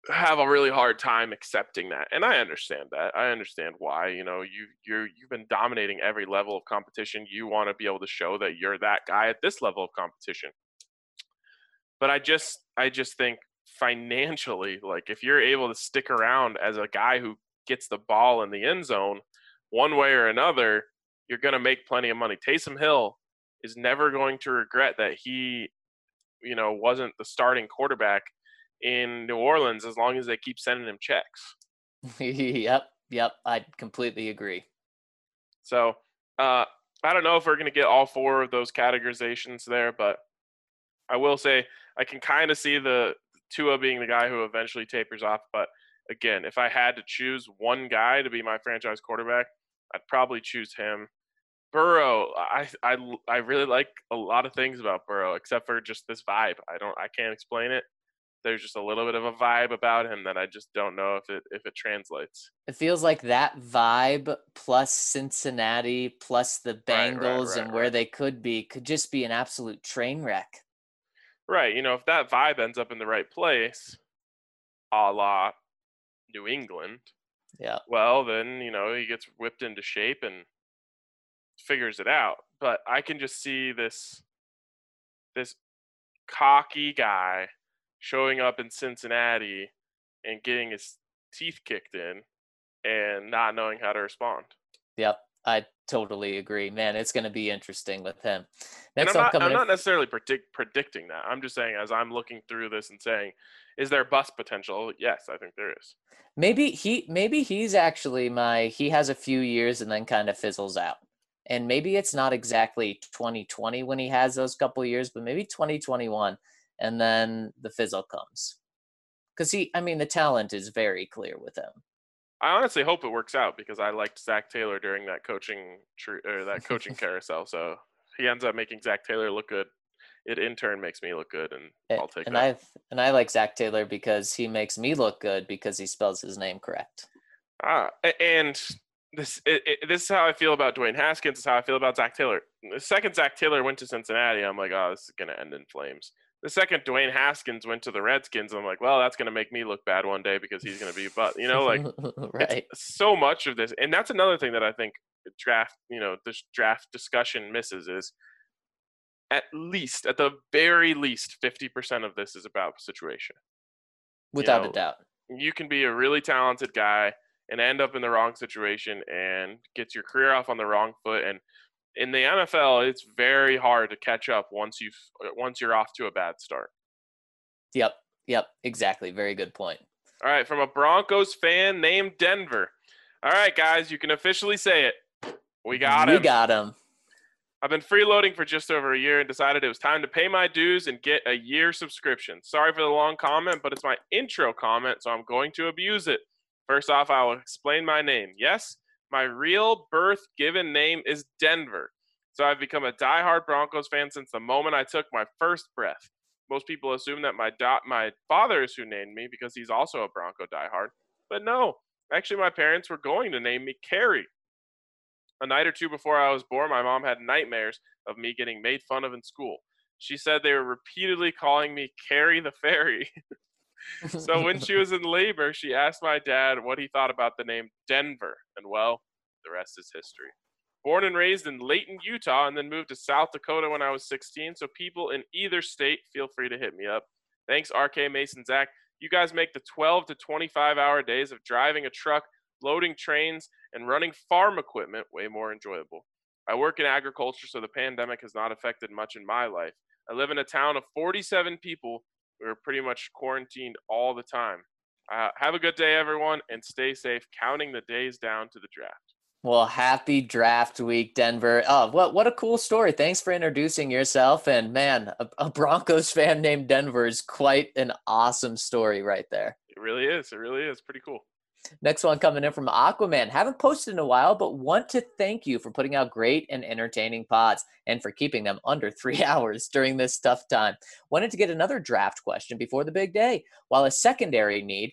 have a really hard time accepting that and i understand that i understand why you know you you're you've been dominating every level of competition you want to be able to show that you're that guy at this level of competition. But i just i just think financially like if you're able to stick around as a guy who gets the ball in the end zone one way or another you're going to make plenty of money. Taysom Hill is never going to regret that he you know wasn't the starting quarterback in New Orleans as long as they keep sending him checks. yep, yep, I completely agree. So uh, I don't know if we're going to get all four of those categorizations there, but I will say I can kind of see the Tua being the guy who eventually tapers off. But again, if I had to choose one guy to be my franchise quarterback, I'd probably choose him. Burrow, I, I, I really like a lot of things about Burrow, except for just this vibe. I don't, I can't explain it there's just a little bit of a vibe about him that I just don't know if it if it translates. It feels like that vibe plus Cincinnati plus the Bengals right, right, right, and where they could be could just be an absolute train wreck. Right. You know, if that vibe ends up in the right place, a la New England. Yeah. Well, then, you know, he gets whipped into shape and figures it out. But I can just see this this cocky guy showing up in Cincinnati and getting his teeth kicked in and not knowing how to respond. Yep, I totally agree. Man, it's going to be interesting with him. Next and I'm, not, I'm not necessarily predict, predicting that. I'm just saying, as I'm looking through this and saying, is there bust potential? Yes, I think there is. Maybe he, maybe he's actually my. He has a few years and then kind of fizzles out. And maybe it's not exactly 2020 when he has those couple years, but maybe 2021 and then the fizzle comes. Because he, I mean, the talent is very clear with him. I honestly hope it works out because I liked Zac Taylor during that coaching tr- or that coaching carousel. So he ends up making Zac Taylor look good. It in turn makes me look good, and I'll take and. I and I like Zac Taylor because he makes me look good because he spells his name correct. Ah, and this it, it, this is how I feel about Dwayne Haskins. This is how I feel about Zac Taylor. The second Zac Taylor went to Cincinnati, I'm like, oh, this is gonna end in flames the second Dwayne Haskins went to the Redskins, I'm like, well, that's going to make me look bad one day because he's going to be, but you know, like, right. so much of this, and that's another thing that I think draft, you know, this draft discussion misses is at least, at the very least, 50% of this is about situation. Without you know, a doubt. You can be a really talented guy and end up in the wrong situation and get your career off on the wrong foot and in the NFL, it's very hard to catch up once you've once you're off to a bad start. Yep. Yep. Exactly. Very good point. All right, from a Broncos fan named Denver. All right, guys, you can officially say it. We got him. We got him. I've been freeloading for just over a year and decided it was time to pay my dues and get a year subscription. Sorry for the long comment, but it's my intro comment, so I'm going to abuse it. First off, I will explain my name. Yes, my real birth given name is Denver. So I've become a diehard Broncos fan since the moment I took my first breath. Most people assume that my do- my father is who named me because he's also a Bronco diehard. But no, actually my parents were going to name me Carrie. A night or two before I was born, my mom had nightmares of me getting made fun of in school. She said they were repeatedly calling me Carrie the Fairy. so when she was in labor, she asked my dad what he thought about the name Denver, and well, the rest is history. Born and raised in Layton, Utah, and then moved to South Dakota when I was 16. So people in either state, feel free to hit me up. Thanks, RK Mason Zach. You guys make the 12 to 25 hour days of driving a truck, loading trains, and running farm equipment way more enjoyable. I work in agriculture, so the pandemic has not affected much in my life. I live in a town of 47 people we are pretty much quarantined all the time. Uh, have a good day, everyone, and stay safe. Counting the days down to the draft. Well, happy draft week, Denver. Oh, what what a cool story. Thanks for introducing yourself. And man, a, a, Broncos fan named Denver is quite an awesome story right there. It really is. It really is pretty cool. Next one coming in from Aquaman. Haven't posted in a while, but want to thank you for putting out great and entertaining pods and for keeping them under three hours during this tough time. Wanted to get another draft question before the big day. While a secondary need,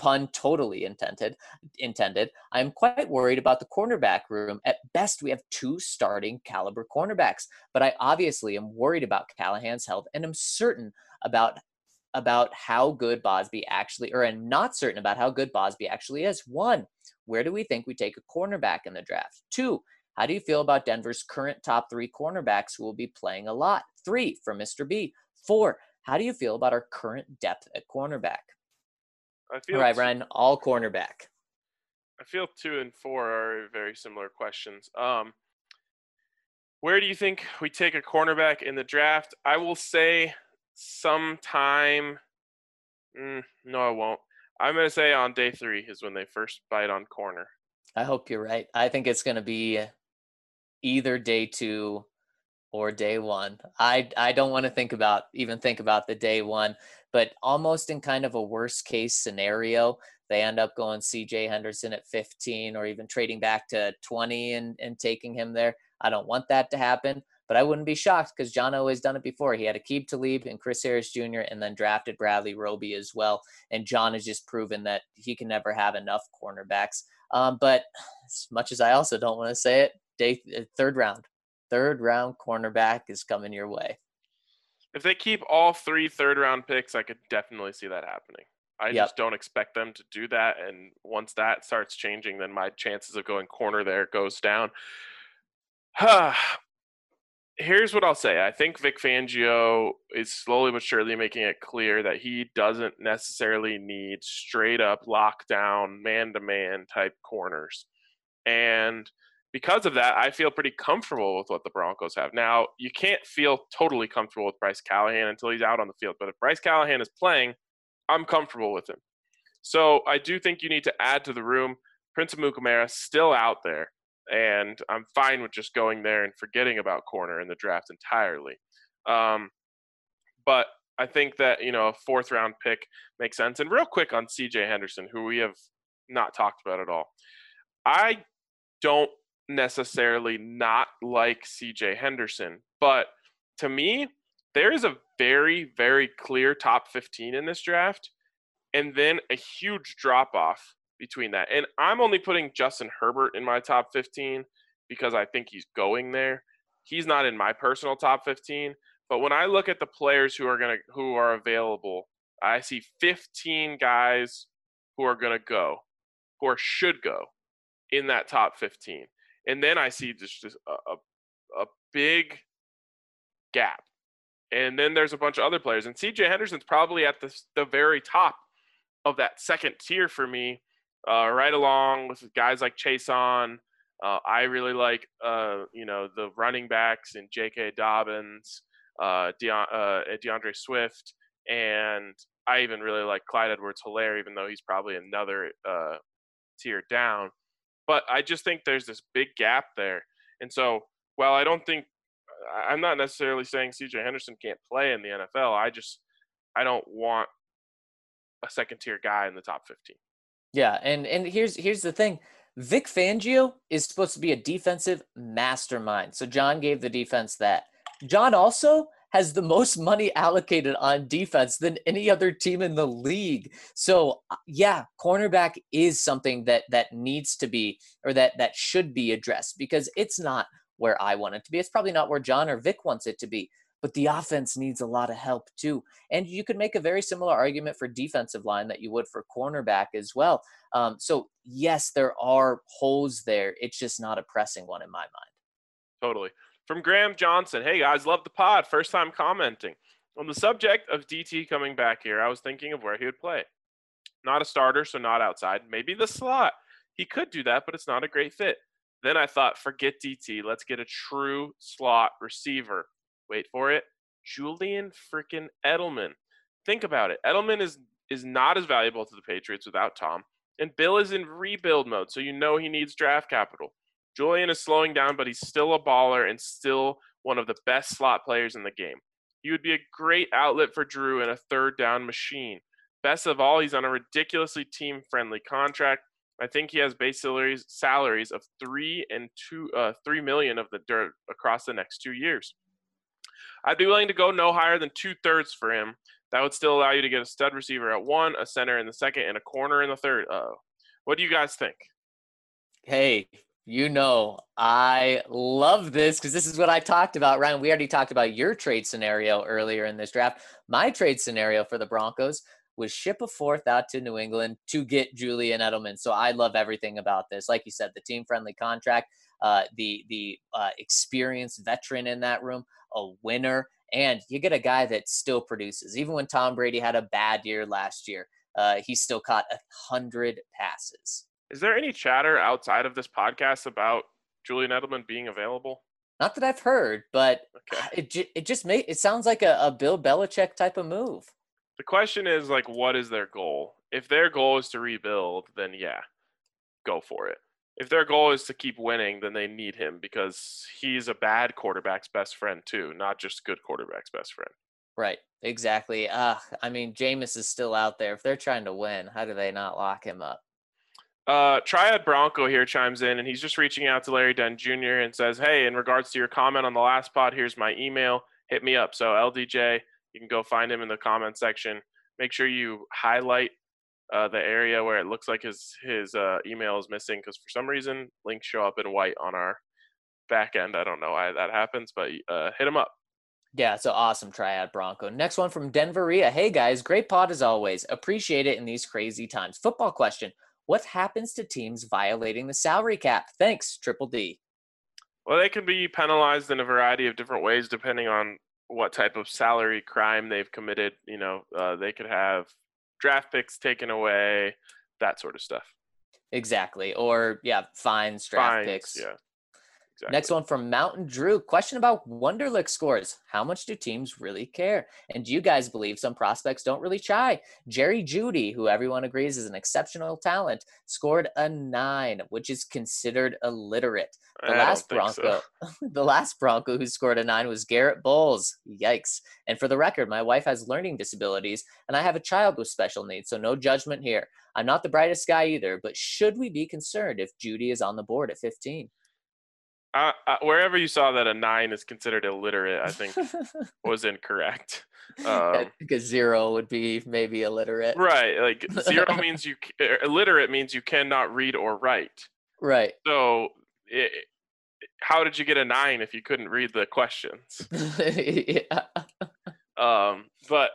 pun totally intended intended i'm quite worried about the cornerback room at best we have two starting caliber cornerbacks but i obviously am worried about callahan's health and i'm certain about about how good Bausby actually, or am not certain about how good Bausby actually is. One, where do we think we take a cornerback in the draft? Two, how do you feel about Denver's current top three cornerbacks who will be playing a lot? Three, from Mr. B. Four, how do you feel about our current depth at cornerback? I feel All right, Ryan, all cornerback. I feel two and four are very similar questions. Um, where do you think we take a cornerback in the draft? I will say sometime. Mm, no, I won't. I'm gonna say on day three is when they first bite on corner. I hope you're right. I think it's to be either day two or day one. I I don't want to think about even think about the day one, but almost in kind of a worst case scenario, they end up going CJ Henderson at 15 or even trading back to 20 and, and taking him there. I don't want that to happen, but I wouldn't be shocked because John always done it before. He had Aqib Talib and Chris Harris Jr. and then drafted Bradley Roby as well. And John has just proven that he can never have enough cornerbacks. Um, but as much as I also don't want to say it, day uh, third round, third round cornerback is coming your way. If they keep all three third round picks, I could definitely see that happening. I Yep. just don't expect them to do that. And once that starts changing, then my chances of going corner there goes down. Here's what I'll say. I think Vic Fangio is slowly but surely making it clear that he doesn't necessarily need straight up lockdown, man to man type corners. And because of that, I feel pretty comfortable with what the Broncos have. Now, you can't feel totally comfortable with Bryce Callahan until he's out on the field. But if Bryce Callahan is playing, I'm comfortable with him. So I do think you need to add to the room. Prince Amukamara still out there, and I'm fine with just going there and forgetting about corner in the draft entirely. Um, but I think that you know a fourth round pick makes sense. And real quick on C.J. Henderson, who we have not talked about at all, I don't necessarily not like C.J. Henderson, but to me, there is a very very clear top 15 in this draft and then a huge drop off between that. And I'm only putting Justin Herbert in my top 15 because I think he's going there. He's not in my personal top 15, but when I look at the players who are going to who are available, I see 15 guys who are going to go, are should go in that top 15. And then I see just, just a, a, a big gap. And then there's a bunch of other players. And CJ Henderson's probably at the, the very top of that second tier for me, uh, right along with guys like Chase on. Uh, I really like, uh, you know, the running backs and J.K. Dobbins, uh, uh, D'Andre Swift, and I even really like Clyde Edwards-Hilaire, even though he's probably another uh, tier down. But I just think there's this big gap there, and so while I don't think I'm not necessarily saying C.J. Henderson can't play in the NFL, I just I don't want a second tier guy in the top 15. Yeah, and and here's here's the thing. Vic Fangio is supposed to be a defensive mastermind. So John gave the defense that. John also has the most money allocated on defense than any other team in the league. So uh, yeah, cornerback is something that that needs to be or that that should be addressed because it's not where I want it to be. It's probably not where John or Vic wants it to be. But the offense needs a lot of help too. And you could make a very similar argument for defensive line that you would for cornerback as well. Um, so yes, there are holes there. It's just not a pressing one in my mind. Totally. From Graham Johnson. Hey guys, love the pod. First time commenting. On the subject of DT coming back here, I was thinking of where he would play. Not a starter, so not outside. Maybe the slot. He could do that, but it's not a great fit. Then I thought, forget DT. Let's get a true slot receiver. Wait for it. Julian freaking Edelman. Think about it. Edelman is is not as valuable to the Patriots without Tom. And Bill is in rebuild mode, so you know he needs draft capital. Julian is slowing down, but he's still a baller and still one of the best slot players in the game. He would be a great outlet for Drew in a third down machine. Best of all, he's on a ridiculously team-friendly contract. I think he has base salaries salaries of three and two, uh, three million of the dirt across the next two years. I'd be willing to go no higher than two thirds for him. That would still allow you to get a stud receiver at one, a center in the second, and a corner in the third. Uh, what do you guys think? Hey, you know, I love this because this is what I talked about, Ryan. We already talked about your trade scenario earlier in this draft. My trade scenario for the Broncos was ship a fourth out to New England to get Julian Edelman. So I love everything about this. Like you said, the team friendly contract, uh, the the uh, experienced veteran in that room, a winner, and you get a guy that still produces. Even when Tom Brady had a bad year last year, uh, he still caught a hundred passes. Is there any chatter outside of this podcast about Julian Edelman being available? Not that I've heard, but Okay. it ju- it just made it sounds like a, a Bill Belichick type of move. The question is like, what is their goal? If their goal is to rebuild, then yeah, go for it. If their goal is to keep winning, then they need him because he's a bad quarterback's best friend too, not just good quarterback's best friend. Right, exactly. Uh, I mean, Jameis is still out there. If they're trying to win, how do they not lock him up? Uh, Triad Bronco here chimes in, and he's just reaching out to Larry Dunn Jr. and says, "Hey, in regards to your comment on the last pod, here's my email. Hit me up." So LDJ, you can go find him in the comment section. Make sure you highlight uh, the area where it looks like his his uh, email is missing, because for some reason links show up in white on our back end. I don't know why that happens, but uh, hit him up. Yeah, it's an awesome triad Bronco. Next one from Denveria. Hey guys, great pod as always. Appreciate it in these crazy times. Football question. What happens to teams violating the salary cap? Thanks, Triple D. Well, they can be penalized in a variety of different ways depending on what type of salary crime they've committed. You know, uh, they could have draft picks taken away, that sort of stuff. Exactly. Or yeah, fines, draft Fines, picks. yeah. Exactly. Next one from Mountain Drew. Question about Wonderlic scores. How much do teams really care? And do you guys believe some prospects don't really try? Jerry Jeudy, who everyone agrees is an exceptional talent, scored a nine, which is considered illiterate. The I last think so. Bronco, the last Bronco who scored a nine was Garett Bolles. Yikes. And for the record, my wife has learning disabilities and I have a child with special needs, so no judgment here. I'm not the brightest guy either, but should we be concerned if Jeudy is on the board at 15? Uh, uh, wherever you saw that a nine is considered illiterate, I think was incorrect. Um, because zero would be maybe illiterate. right, like zero means you er, illiterate means you cannot read or write. Right. So, i how did you get a nine if you couldn't read the questions? yeah. um, but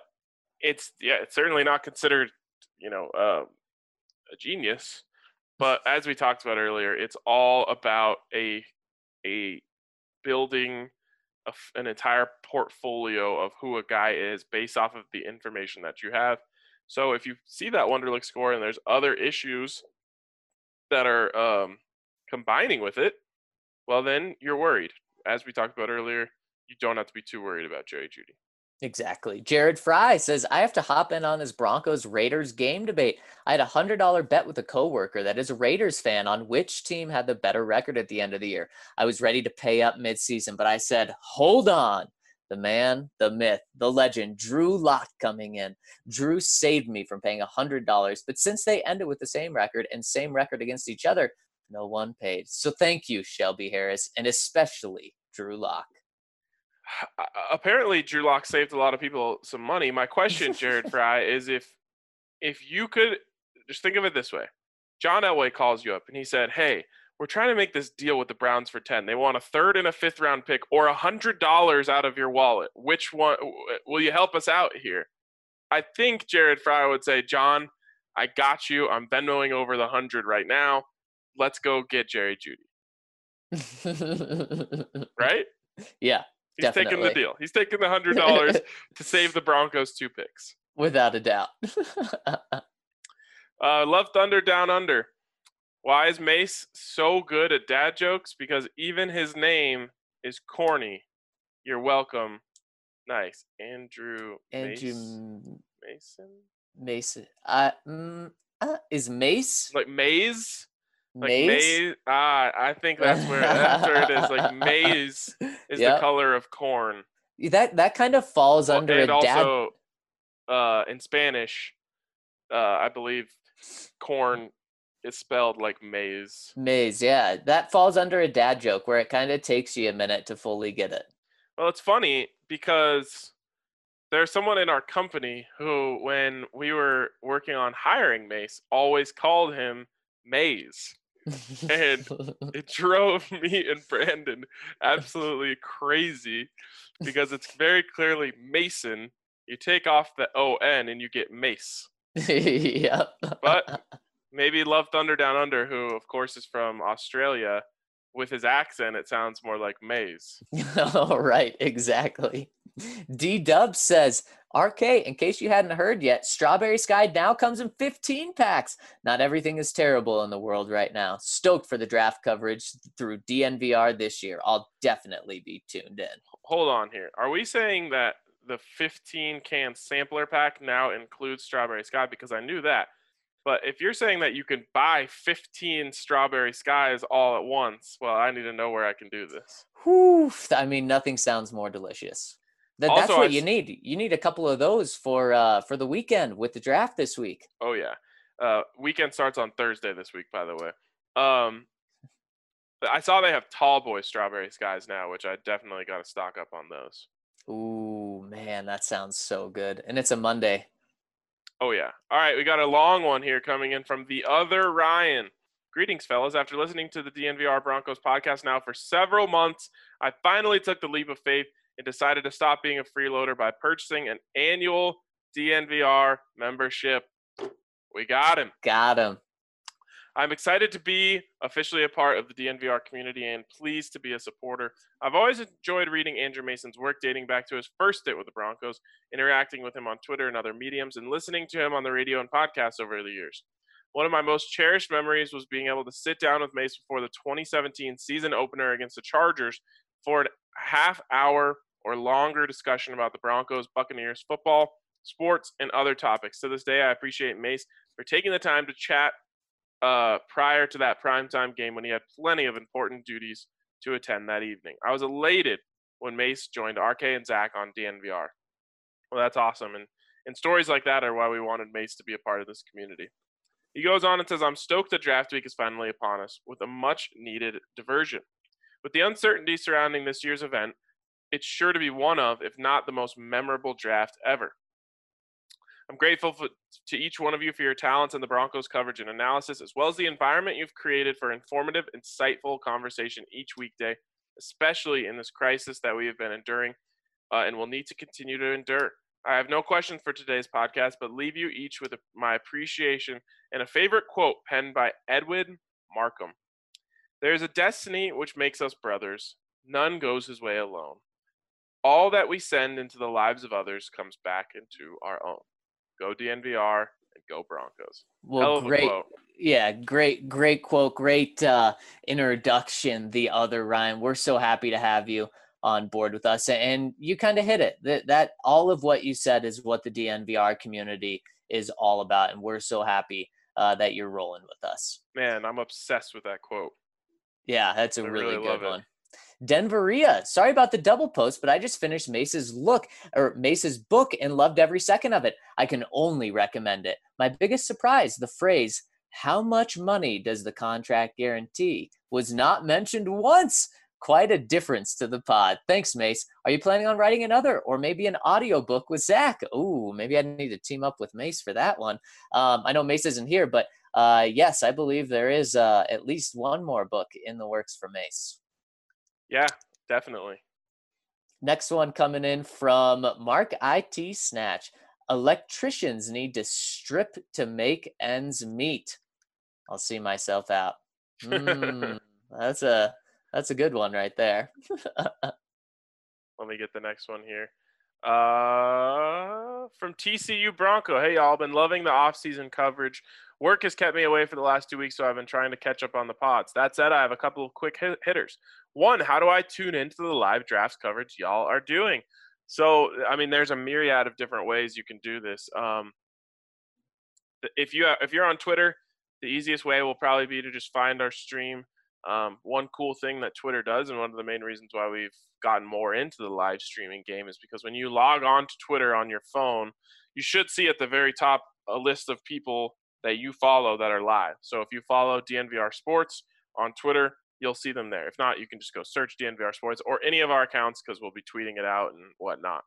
it's yeah, it's certainly not considered, you know, uh, a genius. But as we talked about earlier, it's all about a a building a an entire portfolio of who a guy is based off of the information that you have. So if you see that Wonderlic score and there's other issues that are um, combining with it, well then you're worried. As we talked about earlier, you don't have to be too worried about Jerry Jeudy. Exactly. Jared Fry says, I have to hop in on this Broncos Raiders game debate. I had a hundred dollar bet with a coworker that is a Raiders fan on which team had the better record at the end of the year. I was ready to pay up midseason, but I said, hold on. The man, the myth, the legend, Drew Lock coming in. Drew saved me from paying a hundred dollars, but since they ended with the same record and same record against each other, no one paid. So thank you, Shelby Harris, and especially Drew Lock. Apparently Drew Lock saved a lot of people some money. My question, Jared Fry, is if if you could just think of it this way. John Elway calls you up and he said, Hey, we're trying to make this deal with the Browns for 10. They want a third and a fifth round pick or a hundred dollars out of your wallet. Which one will you help us out here? I think Jared Fry would say, John, I got you. I'm Venmoing over the hundred right now. Let's go get Jerry Jeudy. Right? yeah, He's taking the deal. He's taking the hundred dollars to save the Broncos two picks. without a doubt. Uh, love Thunder Down Under. Why is Mace so good at dad jokes? Because even his name is corny. You're welcome. Nice. Andrew, Andrew Mace- Mason? Mason. Uh, mm, uh, is Mace Like Maze? Like maize? Maze? Ah, I think that's where that's where it is. Like maize is the color of corn. That that kind of falls Well, under and a dad. also uh, in Spanish, uh, I believe corn is spelled like maize. Maize, yeah. That falls under a dad joke where it kind of takes you a minute to fully get it. Well, it's funny because there's someone in our company who, when we were working on hiring Mace, always called him Maze. And It drove me and Brandon absolutely crazy because it's very clearly Mason. You take off the O N and you get Mace. yep. But maybe Love Thunder Down Under, who of course is from Australia, with his accent, it sounds more like Maze. oh, right, exactly. D Dub says, RK, in case you hadn't heard yet, Strawberry Sky now comes in 15 packs. Not everything is terrible in the world right now. Stoked for the draft coverage through DNVR this year. I'll definitely be tuned in. Hold on here. Are we saying that the 15 can sampler pack now includes Strawberry Sky? Because I knew that. But if you're saying that you can buy 15 Strawberry Skies all at once, well, I need to know where I can do this. Whew, I mean, nothing sounds more delicious. That, that's what I you need. You need a couple of those for uh, for the weekend with the draft this week. Oh yeah. Uh, weekend starts on Thursday this week, by the way. Um, I saw they have tall boy strawberry skies now, which I definitely got to stock up on those. Ooh, man, that sounds so good. And it's a Monday. Oh yeah. All right, we got a long one here coming in from the other Ryan. Greetings, fellas. After listening to the DNVR Broncos podcast now for several months, I finally took the leap of faith and decided to stop being a freeloader by purchasing an annual DNVR membership. We got him. Got him. I'm excited to be officially a part of the DNVR community and pleased to be a supporter. I've always enjoyed reading Andrew Mason's work dating back to his first stint with the Broncos, interacting with him on Twitter and other mediums, and listening to him on the radio and podcasts over the years. One of my most cherished memories was being able to sit down with Mason before the 2017 season opener against the Chargers for a half hour or longer discussion about the Broncos, Buccaneers, football, sports, and other topics. To this day, I appreciate Mace for taking the time to chat uh, prior to that primetime game when he had plenty of important duties to attend that evening. I was elated when Mace joined RK and Zach on DNVR. Well, that's awesome. And, and stories like that are why we wanted Mace to be a part of this community. He goes on and says, I'm stoked that draft week is finally upon us with a much needed diversion. With the uncertainty surrounding this year's event, it's sure to be one of, if not the most memorable draft ever. I'm grateful for, to each one of you for your talents in the Broncos coverage and analysis, as well as the environment you've created for informative, insightful conversation each weekday, especially in this crisis that we have been enduring uh, and will need to continue to endure. I have no questions for today's podcast, but leave you each with a, my appreciation and a favorite quote penned by Edwin Markham. There is a destiny which makes us brothers. None goes his way alone. All that we send into the lives of others comes back into our own. Go DNVR and go Broncos. Well, great. Yeah, great, great quote, great uh, introduction. The other Ryan, we're so happy to have you on board with us, and you kind of hit it. That that all of what you said is what the DNVR community is all about, and we're so happy uh, that you're rolling with us. Man, I'm obsessed with that quote. Yeah, that's a I really, really good it. Denveria, sorry about the double post, but I just finished Mace's look or Mace's book and loved every second of it. I can only recommend it. My biggest surprise, the phrase "How much money does the contract guarantee?" was not mentioned once. Quite a difference to the pod. Thanks, Mace. Are you planning on writing another or maybe an audio book with Zach? Ooh, maybe I need to team up with Mace for that one. Um, I know Mace isn't here, but uh, yes, I believe there is uh, at least one more book in the works for Mace. Yeah, definitely. Next one coming in from Mark IT Snatch. Electricians need to strip to make ends meet. I'll see myself out. Mm, that's a that's a good one right there. Let me get the next one here. Uh, from TCU Bronco. Hey, y'all. Been loving the off-season coverage. Work has kept me away for the last two weeks, so I've been trying to catch up on the pods. That said, I have a couple of quick hit- hitters. One, how do I tune into the live drafts coverage y'all are doing? So, I mean, there's a myriad of different ways you can do this. Um, if you if you're on Twitter, the easiest way will probably be to just find our stream. Um, one cool thing that Twitter does, and one of the main reasons why we've gotten more into the live streaming game, is because when you log on to Twitter on your phone, you should see at the very top a list of people that you follow that are live. So if you follow DNVR Sports on Twitter, you'll see them there. If not, you can just go search DNVR Sports or any of our accounts because we'll be tweeting it out and whatnot.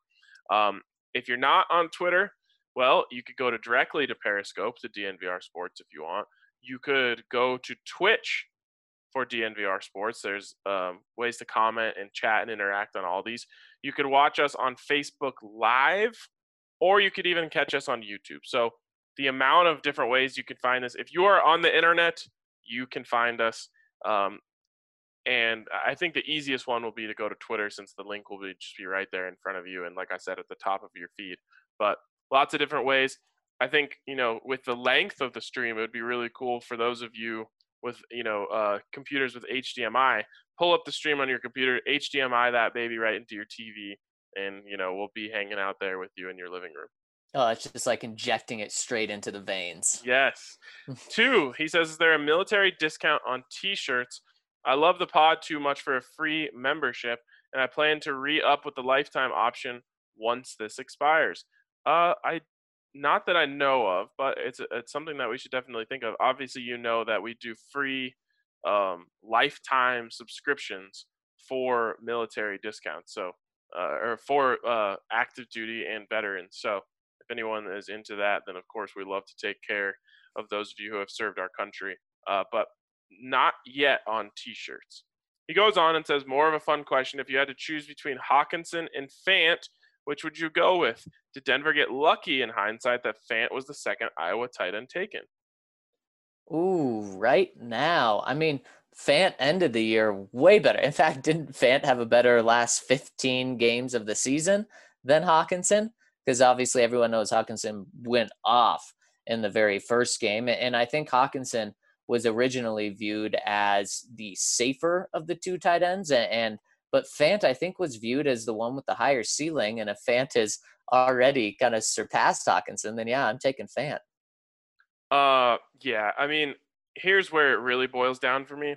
Um, if you're not on Twitter, well, you could go to directly to Periscope to DNVR Sports if you want. You could go to Twitch for DNVR Sports. There's um, ways to comment and chat and interact on all these. You could watch us on Facebook Live, or you could even catch us on YouTube. So the amount of different ways you can find us. If you are on the internet, you can find us. Um, and I think the easiest one will be to go to Twitter since the link will be just be right there in front of you. And like I said, at the top of your feed. But lots of different ways. I think, you know, with the length of the stream, it would be really cool for those of you with, you know, uh, computers with HDMI, pull up the stream on your computer, HDMI that baby right into your TV. And, you know, we'll be hanging out there with you in your living room. Oh, it's just like injecting it straight into the veins. Yes. Two, he says, is there a military discount on t shirts? I love the pod too much for a free membership, and I plan to re up with the lifetime option once this expires. Uh, I not that I know of, but it's it's something that we should definitely think of. Obviously, you know that we do free um, lifetime subscriptions for military discounts, so uh, or for uh, active duty and veterans. So if anyone is into that, then of course we love to take care of those of you who have served our country. Uh, but not yet on T-shirts. He goes on and says, more of a fun question. If you had to choose between Hockenson and Fant, which would you go with? Did Denver get lucky in hindsight that Fant was the second Iowa tight end taken? Ooh, right now. I mean, Fant ended the year way better. In fact, didn't Fant have a better last 15 games of the season than Hockenson? Because obviously everyone knows Hockenson went off in the very first game. And I think Hockenson – was originally viewed as the safer of the two tight ends and, and but Fant I think was viewed as the one with the higher ceiling and if Fant has already kind of surpassed Hockenson then yeah I'm taking Fant. Uh yeah, I mean here's where it really boils down for me.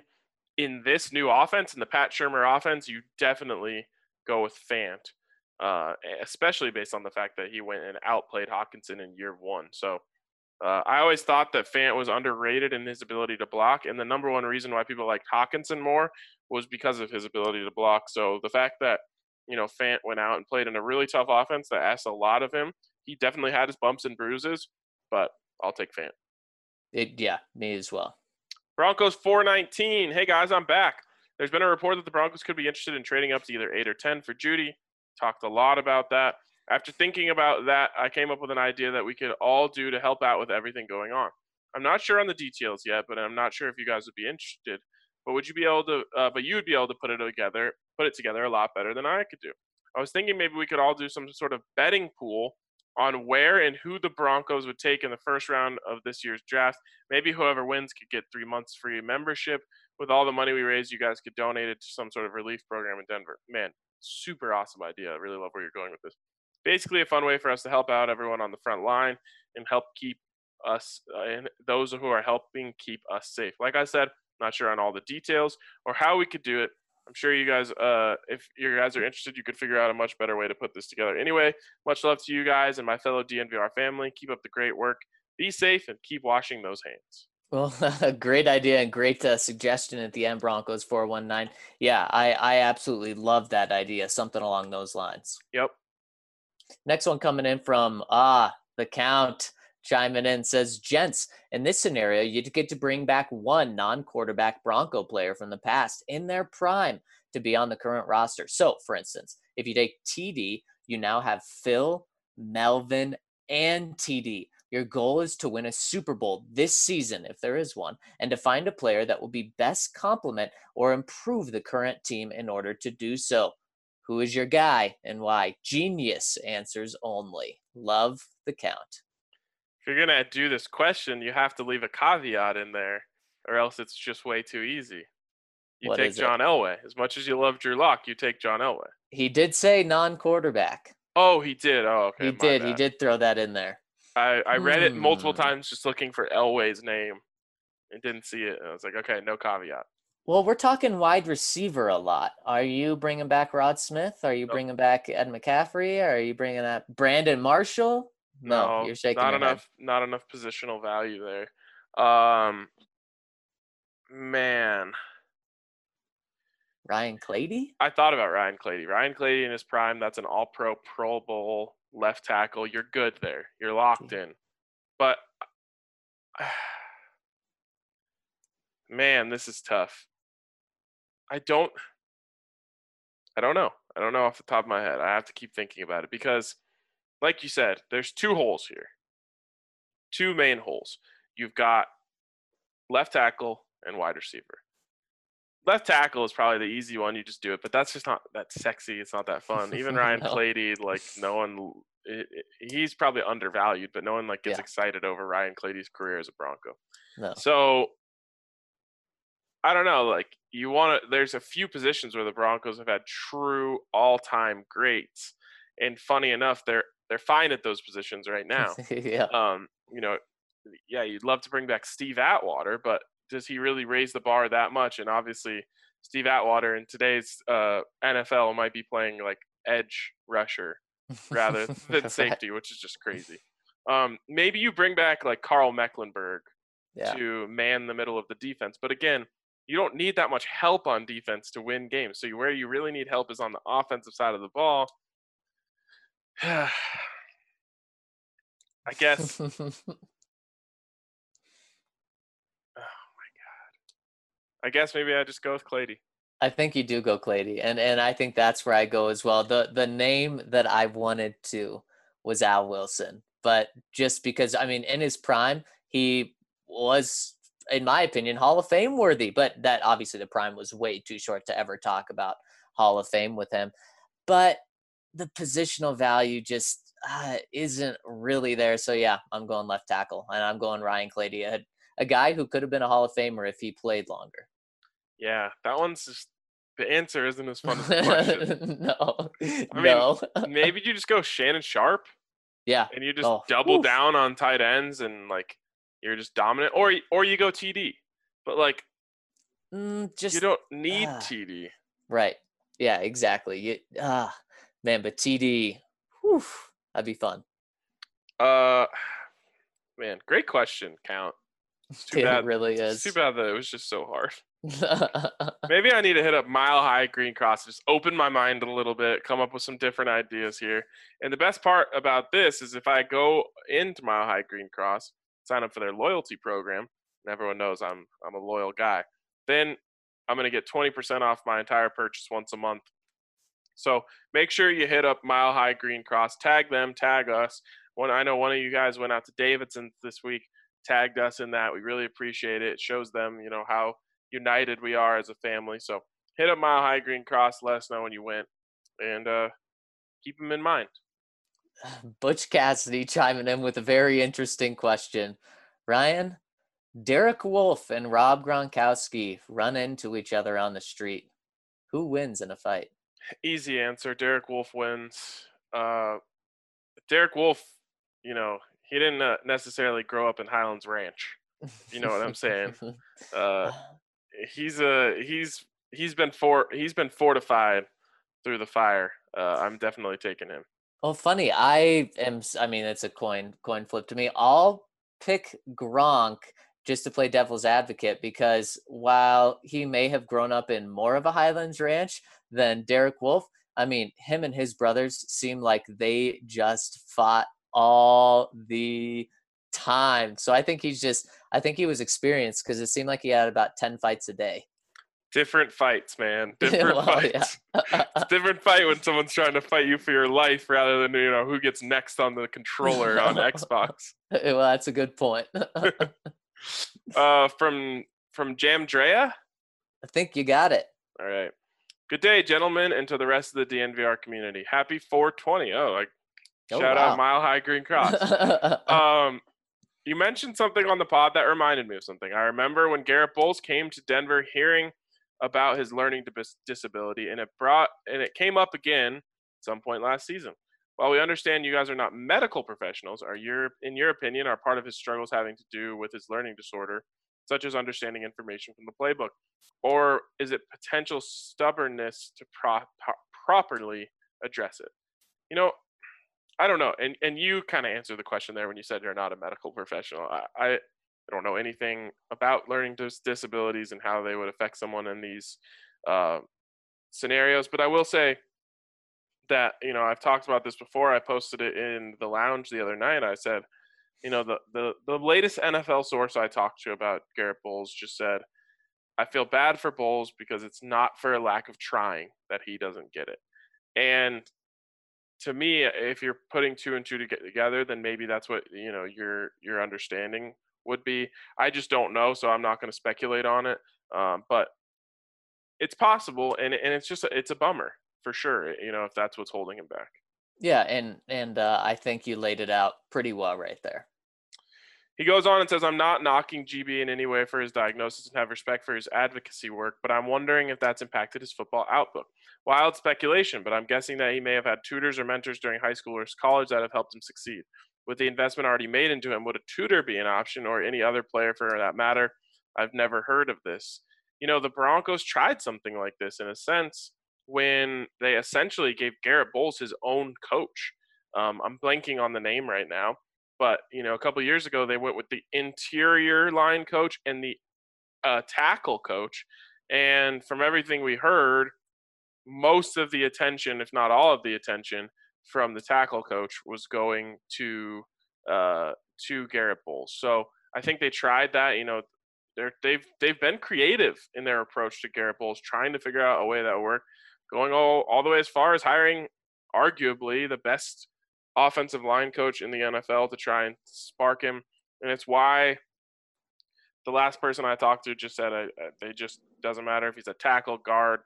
In this new offense, in the Pat Shurmur offense, you definitely go with Fant, uh, especially based on the fact that he went and outplayed Hockenson in year one. So uh, I always thought that Fant was underrated in his ability to block, and the number one reason why people liked Hockenson more was because of his ability to block. So the fact that you know Fant went out and played in a really tough offense that asked a lot of him, he definitely had his bumps and bruises, but I'll take Fant. It, yeah, me as well. Broncos 419. Hey guys, I'm back. There's been a report that the Broncos could be interested in trading up to either eight or ten for Jeudy. Talked a lot about that. After thinking about that, I came up with an idea that we could all do to help out with everything going on. I'm not sure on the details yet, but I'm not sure if you guys would be interested. But would you be able to? Uh, but you would be able to put it together, put it together a lot better than I could do. I was thinking maybe we could all do some sort of betting pool on where and who the Broncos would take in the first round of this year's draft. Maybe whoever wins could get three months free membership. With all the money we raise, you guys could donate it to some sort of relief program in Denver. Man, super awesome idea. I really love where you're going with this basically a fun way for us to help out everyone on the front line and help keep us uh, and those who are helping keep us safe. Like I said, not sure on all the details or how we could do it. I'm sure you guys, uh, if you guys are interested, you could figure out a much better way to put this together. Anyway, much love to you guys and my fellow DNVR family. Keep up the great work. Be safe and keep washing those hands. Well, a great idea and great uh, suggestion at the end, Broncos 419. Yeah, I, I absolutely love that idea. Something along those lines. Yep. Next one coming in from ah the count chiming in says, Gents, in this scenario, you get to bring back one non quarterback Bronco player from the past in their prime to be on the current roster. So, for instance, if you take TD, you now have Phil, Melvin, and TD. Your goal is to win a Super Bowl this season, if there is one, and to find a player that will be best complement or improve the current team in order to do so. Who is your guy and why? Genius answers only. Love the count. If you're gonna do this question, you have to leave a caveat in there, or else it's just way too easy. You What take is it? John Elway. As much as you love Drew Lock, you take John Elway. He did say non-quarterback. Oh, he did. Oh, okay. he did. He did throw that in there. I, I read it multiple Hmm. times just looking for Elway's name and didn't see it. And I was like, okay, no caveat. Well, we're talking wide receiver a lot. Are you bringing back Rod Smith? Are you Nope. bringing back Ed McCaffrey? Are you bringing up Brandon Marshall? No, No, you're shaking not your head. enough. Not enough positional value there. Um, man, Ryan Clady? I thought about Ryan Clady. Ryan Clady in his prime. That's an All-Pro, Pro Bowl left tackle. You're good there. You're locked in. But man, this is tough. I don't. I don't know. I don't know off the top of my head. I have to keep thinking about it because, like you said, there's two holes here. Two main holes. You've got left tackle and wide receiver. Left tackle is probably the easy one. You just do it, but that's just not that sexy. It's not that fun. Even Ryan No. Clady, like no one, i- i- he's probably undervalued, but no one like gets Yeah. excited over Ryan Clady's career as a Bronco. No. So I don't know. Like you want to. There's a few positions where the Broncos have had true all-time greats, and funny enough, they're they're fine at those positions right now. yeah. um, you know, yeah, you'd love to bring back Steve Atwater, but does he really raise the bar that much? And obviously, Steve Atwater in today's uh, NFL might be playing like edge rusher rather than safety, which is just crazy. Um, maybe you bring back like Karl Mecklenburg Yeah. to man the middle of the defense. But again, you don't need that much help on defense to win games. So where you really need help is on the offensive side of the ball. I guess oh my god. I guess maybe I just go with Clady. I think you do go Clady, and and I think that's where I go as well. the The name that I wanted to was Al Wilson, but just because I mean, in his prime, he was, in my opinion, Hall of Fame worthy. But that obviously the prime was way too short to ever talk about Hall of Fame with him. But the positional value just uh, isn't really there. So yeah, I'm going left tackle, and I'm going Ryan Clady, a, a guy who could have been a Hall of Famer if he played longer. Yeah, that one's just the answer isn't as fun as the question. no, mean, no. maybe you just go Shannon Sharpe yeah, and you just Oh, double oof. down on tight ends and like you're just dominant, or or you go TD. But like mm, just you don't need ah. TD. right. Yeah, exactly. You, ah, man, but TD, whew, that'd be fun. Uh, man, great question, Count. It's too it bad. really It's is. too bad that it was just so hard. Maybe I need to hit up Mile High Green Cross, just open my mind a little bit, come up with some different ideas here. And the best part about this is if I go into Mile High Green Cross, sign up for their loyalty program, and everyone knows I'm I'm a loyal guy, then I'm gonna get 20% off my entire purchase once a month. So make sure you hit up Mile High Green Cross, tag them, tag us. One I know one of you guys went out to Davidson this week, tagged us in that. We really appreciate it. It shows them, you know, how united we are as a family. So hit up Mile High Green Cross. Let us know when you went, and uh, keep them in mind. Butch Cassidy chiming in with a very interesting question. Ryan, Derek Wolf and Rob Gronkowski run into each other on the street. Who wins in a fight? Easy answer. Derek Wolf wins. Uh, Derek Wolf, you know, he didn't uh, necessarily grow up in Highlands Ranch. You know what I'm saying? Uh, he's a he's he's been for he's been fortified through the fire. Uh, I'm definitely taking him. Well, funny. I am. I mean, it's a coin coin flip to me. I'll pick Gronk just to play devil's advocate because while he may have grown up in more of a Highlands ranch than Derek Wolf, I mean, him and his brothers seem like they just fought all the time. So I think he's just. I think he was experienced because it seemed like he had about ten fights a day. Different fights, man. Different Well, fights. It's a different fight when someone's trying to fight you for your life rather than you know who gets next on the controller on Xbox. well, that's a good point. Uh, from from Jamdrea. I think you got it. All right. Good day, gentlemen, and to the rest of the DNVR community. Happy 420. Oh, like Oh, shout wow. out Mile High Green Cross. um, you mentioned something on the pod that reminded me of something. I remember when Garett Bolles came to Denver, hearing about his learning dis- disability, and it brought and it came up again some point last season. While we understand you guys are not medical professionals, are your in your opinion are part of his struggles having to do with his learning disorder, such as understanding information from the playbook, or is it potential stubbornness to pro- properly address it? You know, I don't know. And and you kind of answered the question there when you said you're not a medical professional. I, I don't know anything about learning dis- disabilities and how they would affect someone in these uh, scenarios, but I will say that you know I've talked about this before. I posted it in the lounge the other night. I said, you know, the the the latest NFL source I talked to about Garett Bolles just said, I feel bad for Bolles because it's not for a lack of trying that he doesn't get it. And to me, if you're putting two and two together, then maybe that's what you know your your understanding would be. I just don't know, so I'm not going to speculate on it. Um, but it's possible, and and it's just a, it's a bummer for sure. You know, if that's what's holding him back. Yeah, and and uh, I think you laid it out pretty well right there. He goes on and says, I'm not knocking GB in any way for his diagnosis and have respect for his advocacy work, but I'm wondering if that's impacted his football outlook. Wild speculation, but I'm guessing that he may have had tutors or mentors during high school or college that have helped him succeed. With the investment already made into him, would a tutor be an option or any other player for that matter? I've never heard of this. You know, the Broncos tried something like this in a sense when they essentially gave Garett Bolles his own coach. Um, I'm blanking on the name right now but you know, a couple years ago, they went with the interior line coach and the uh, tackle coach. And from everything we heard, most of the attention, if not all of the attention, from the tackle coach was going to uh, to Garett Bolles. So I think they tried that. You know, they're, they've they've been creative in their approach to Garett Bolles, trying to figure out a way that would work. Going all all the way as far as hiring, arguably the best offensive line coach in the NFL to try and spark him. And it's why the last person I talked to just said uh, they just doesn't matter if he's a tackle, guard,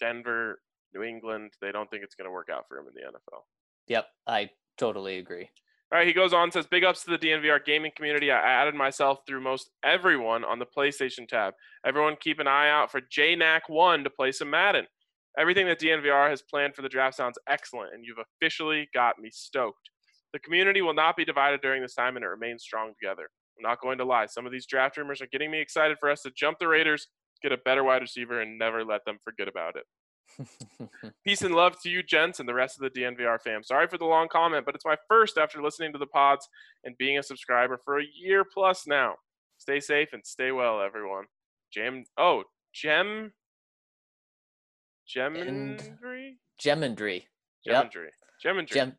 Denver, New England. They don't think it's going to work out for him in the NFL. Yep, I totally agree. All right, he goes on says, "Big ups to the DNVR gaming community. I added myself through most everyone on the PlayStation tab. Everyone keep an eye out for JNAC one to play some Madden. Everything that DNVR has planned for the draft sounds excellent, and you've officially got me stoked. The community will not be divided during this time, and it remains strong together. I'm not going to lie. Some of these draft rumors are getting me excited for us to jump the Raiders, get a better wide receiver, and never let them forget about it. Peace and love to you, gents, and the rest of the DNVR fam. Sorry for the long comment, but it's my first after listening to the pods and being a subscriber for a year plus now. Stay safe and stay well, everyone. Jam. Oh, Gem Gemindry? Gemindry. Yep. Gemindry. Gem-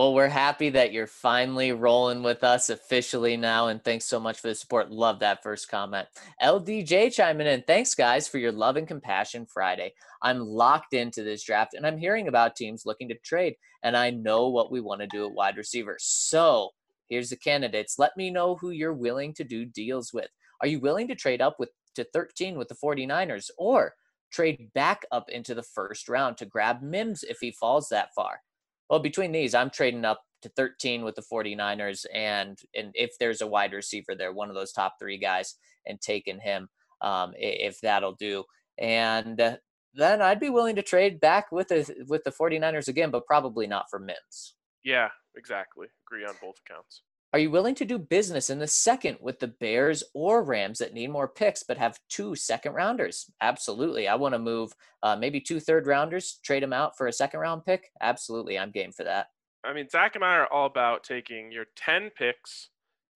well, we're happy that you're finally rolling with us officially now, and thanks so much for the support. Love that first comment. LDJ chiming in. Thanks, guys, for your love and compassion Friday. I'm locked into this draft, and I'm hearing about teams looking to trade, and I know what we want to do at wide receiver. So here's the candidates. Let me know who you're willing to do deals with. Are you willing to trade up with to 13 with the 49ers, or trade back up into the first round to grab Mims if he falls that far. Well, between these, I'm trading up to 13 with the 49ers and and if there's a wide receiver there, one of those top 3 guys and taking him um, if that'll do. And uh, then I'd be willing to trade back with the with the 49ers again, but probably not for Mims. Yeah, exactly. Agree on both accounts. Are you willing to do business in the second with the Bears or Rams that need more picks but have two second rounders? Absolutely. I want to move uh, maybe two third rounders, trade them out for a second round pick. Absolutely. I'm game for that. I mean, Zach and I are all about taking your 10 picks,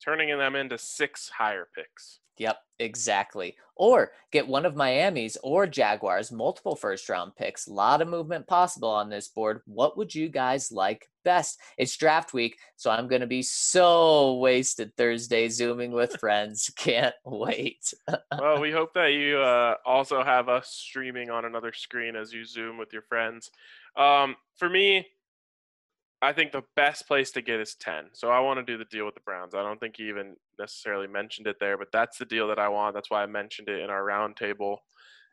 turning them into six higher picks. Yep, exactly. Or get one of Miami's or Jaguars multiple first round picks. A lot of movement possible on this board. What would you guys like best? It's draft week, so I'm going to be so wasted Thursday zooming with friends. Can't wait. well, we hope that you uh, also have us streaming on another screen as you zoom with your friends. Um, for me, I think the best place to get is 10. So I want to do the deal with the Browns. I don't think he even necessarily mentioned it there, but that's the deal that I want. That's why I mentioned it in our roundtable.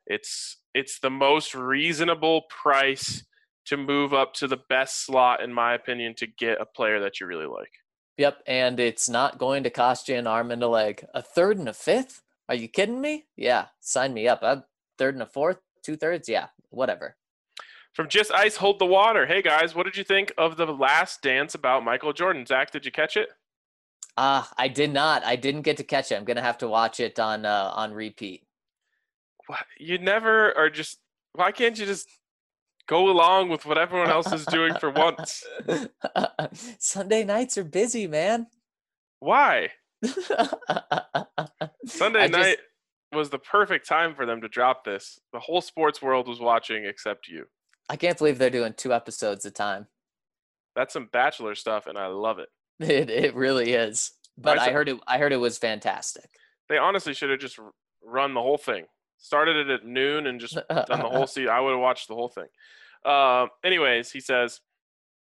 It's it's the most reasonable price to move up to the best slot in my opinion to get a player that you really like. Yep, and it's not going to cost you an arm and a leg. A third and a fifth? Are you kidding me? Yeah, sign me up. A third and a fourth, two thirds, yeah, whatever. From Just Ice Hold the Water. Hey guys, what did you think of the last dance about Michael Jordan? Zach, did you catch it? Ah, uh, I did not. I didn't get to catch it. I'm gonna have to watch it on uh, on repeat. You never are just. Why can't you just Go along with what everyone else is doing for once. Sunday nights are busy, man. Why? Sunday I just- night was the perfect time for them to drop this. The whole sports world was watching except you. I can't believe they're doing two episodes a time. That's some bachelor stuff, and I love it. It it really is. But I said- heard it. I heard it was fantastic. They honestly should have just run the whole thing. Started it at noon and just done the whole season. I would have watched the whole thing. Um, anyways, he says,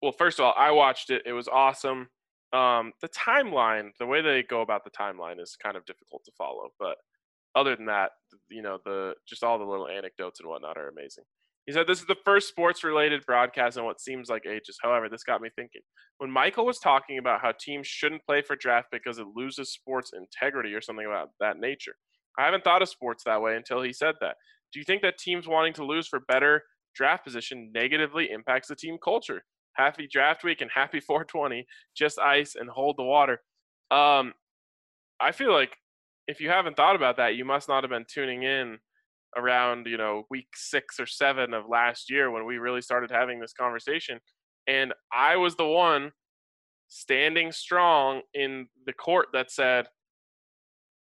well, first of all, I watched it. It was awesome. Um, the timeline, the way they go about the timeline is kind of difficult to follow. But other than that, you know, the just all the little anecdotes and whatnot are amazing. He said this is the first sports related broadcast in what seems like ages. However, this got me thinking. When Michael was talking about how teams shouldn't play for draft because it loses sports integrity or something about that nature, I haven't thought of sports that way until he said that. Do you think that teams wanting to lose for better draft position negatively impacts the team culture? Happy draft week and happy 420. Just ice and hold the water. Um, I feel like if you haven't thought about that, you must not have been tuning in around you know week six or seven of last year when we really started having this conversation and i was the one standing strong in the court that said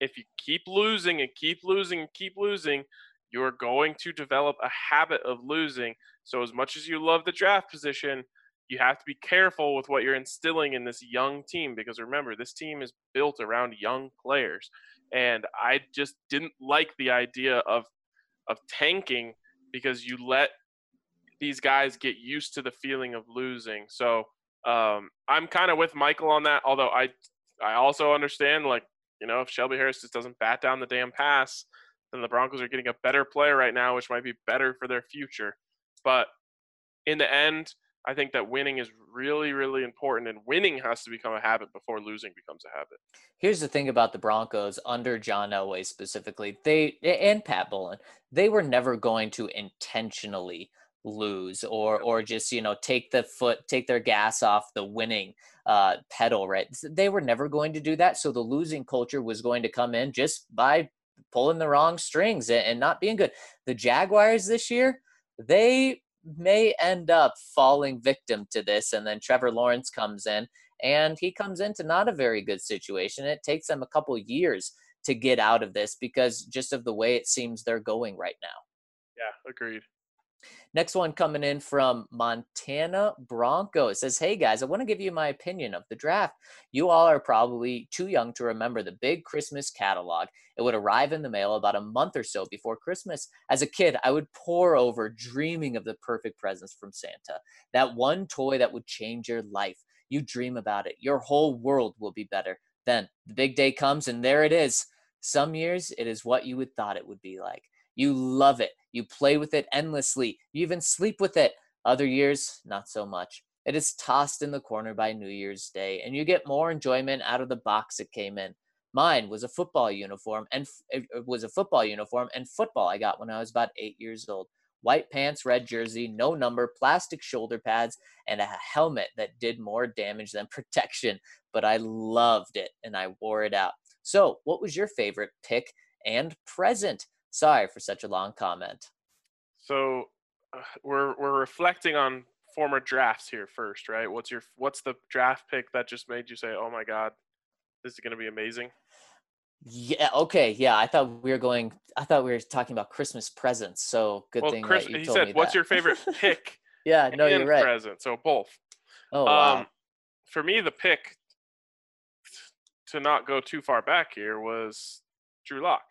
if you keep losing and keep losing and keep losing you're going to develop a habit of losing. So as much as you love the draft position you have to be careful with what you're instilling in this young team because remember this team is built around young players. And i just didn't like the idea of of tanking because you let these guys get used to the feeling of losing. So um, I'm kind of with Michael on that. Although I I also understand like you know if Shelby Harris just doesn't bat down the damn pass, then the Broncos are getting a better player right now, which might be better for their future. But in the end, I think that winning is really, really important, and winning has to become a habit before losing becomes a habit. Here's the thing about the Broncos under John Elway specifically, they and Pat Bowlen, they were never going to intentionally lose or or just you know take the foot take their gas off the winning uh pedal right? They were never going to do that so the losing culture was going to come in just by pulling the wrong strings and, and not being good. The jaguars this year they may end up falling victim to this and then trevor lawrence comes in and he comes into not a very good situation it takes them a couple years to get out of this because just of the way it seems they're going right now Yeah, agreed. Next one coming in from Montana Bronco. It says, Hey guys, I want to give you my opinion of the draft. You all are probably too young to remember the big Christmas catalog. It would arrive in the mail about a month or so before Christmas. As a kid, I would pour over dreaming of the perfect presents from Santa. That one toy that would change your life. You dream about it. Your whole world will be better. Then the big day comes and there it is. Some years it is what you would thought it would be like. You love it. You play with it endlessly. You even sleep with it. Other years, not so much. It is tossed in the corner by New Year's Day, and you get more enjoyment out of the box it came in. Mine was a football uniform, and f- it was a football uniform and football I got when I was about eight years old. White pants, red jersey, no number, plastic shoulder pads, and a helmet that did more damage than protection. But I loved it, and I wore it out. So, what was your favorite pick and present? Sorry for such a long comment. So uh, we're we're reflecting on former drafts here first, right? What's your what's the draft pick that just made you say, "Oh my god, this is going to be amazing"? Yeah. Okay. Yeah. I thought we were going. I thought we were talking about Christmas presents. So good well, thing Chris, that you he told said, me "What's that. your favorite pick?" yeah. No, you're right. present. So both. Oh wow. Um, for me, the pick to not go too far back here was Drew Lock.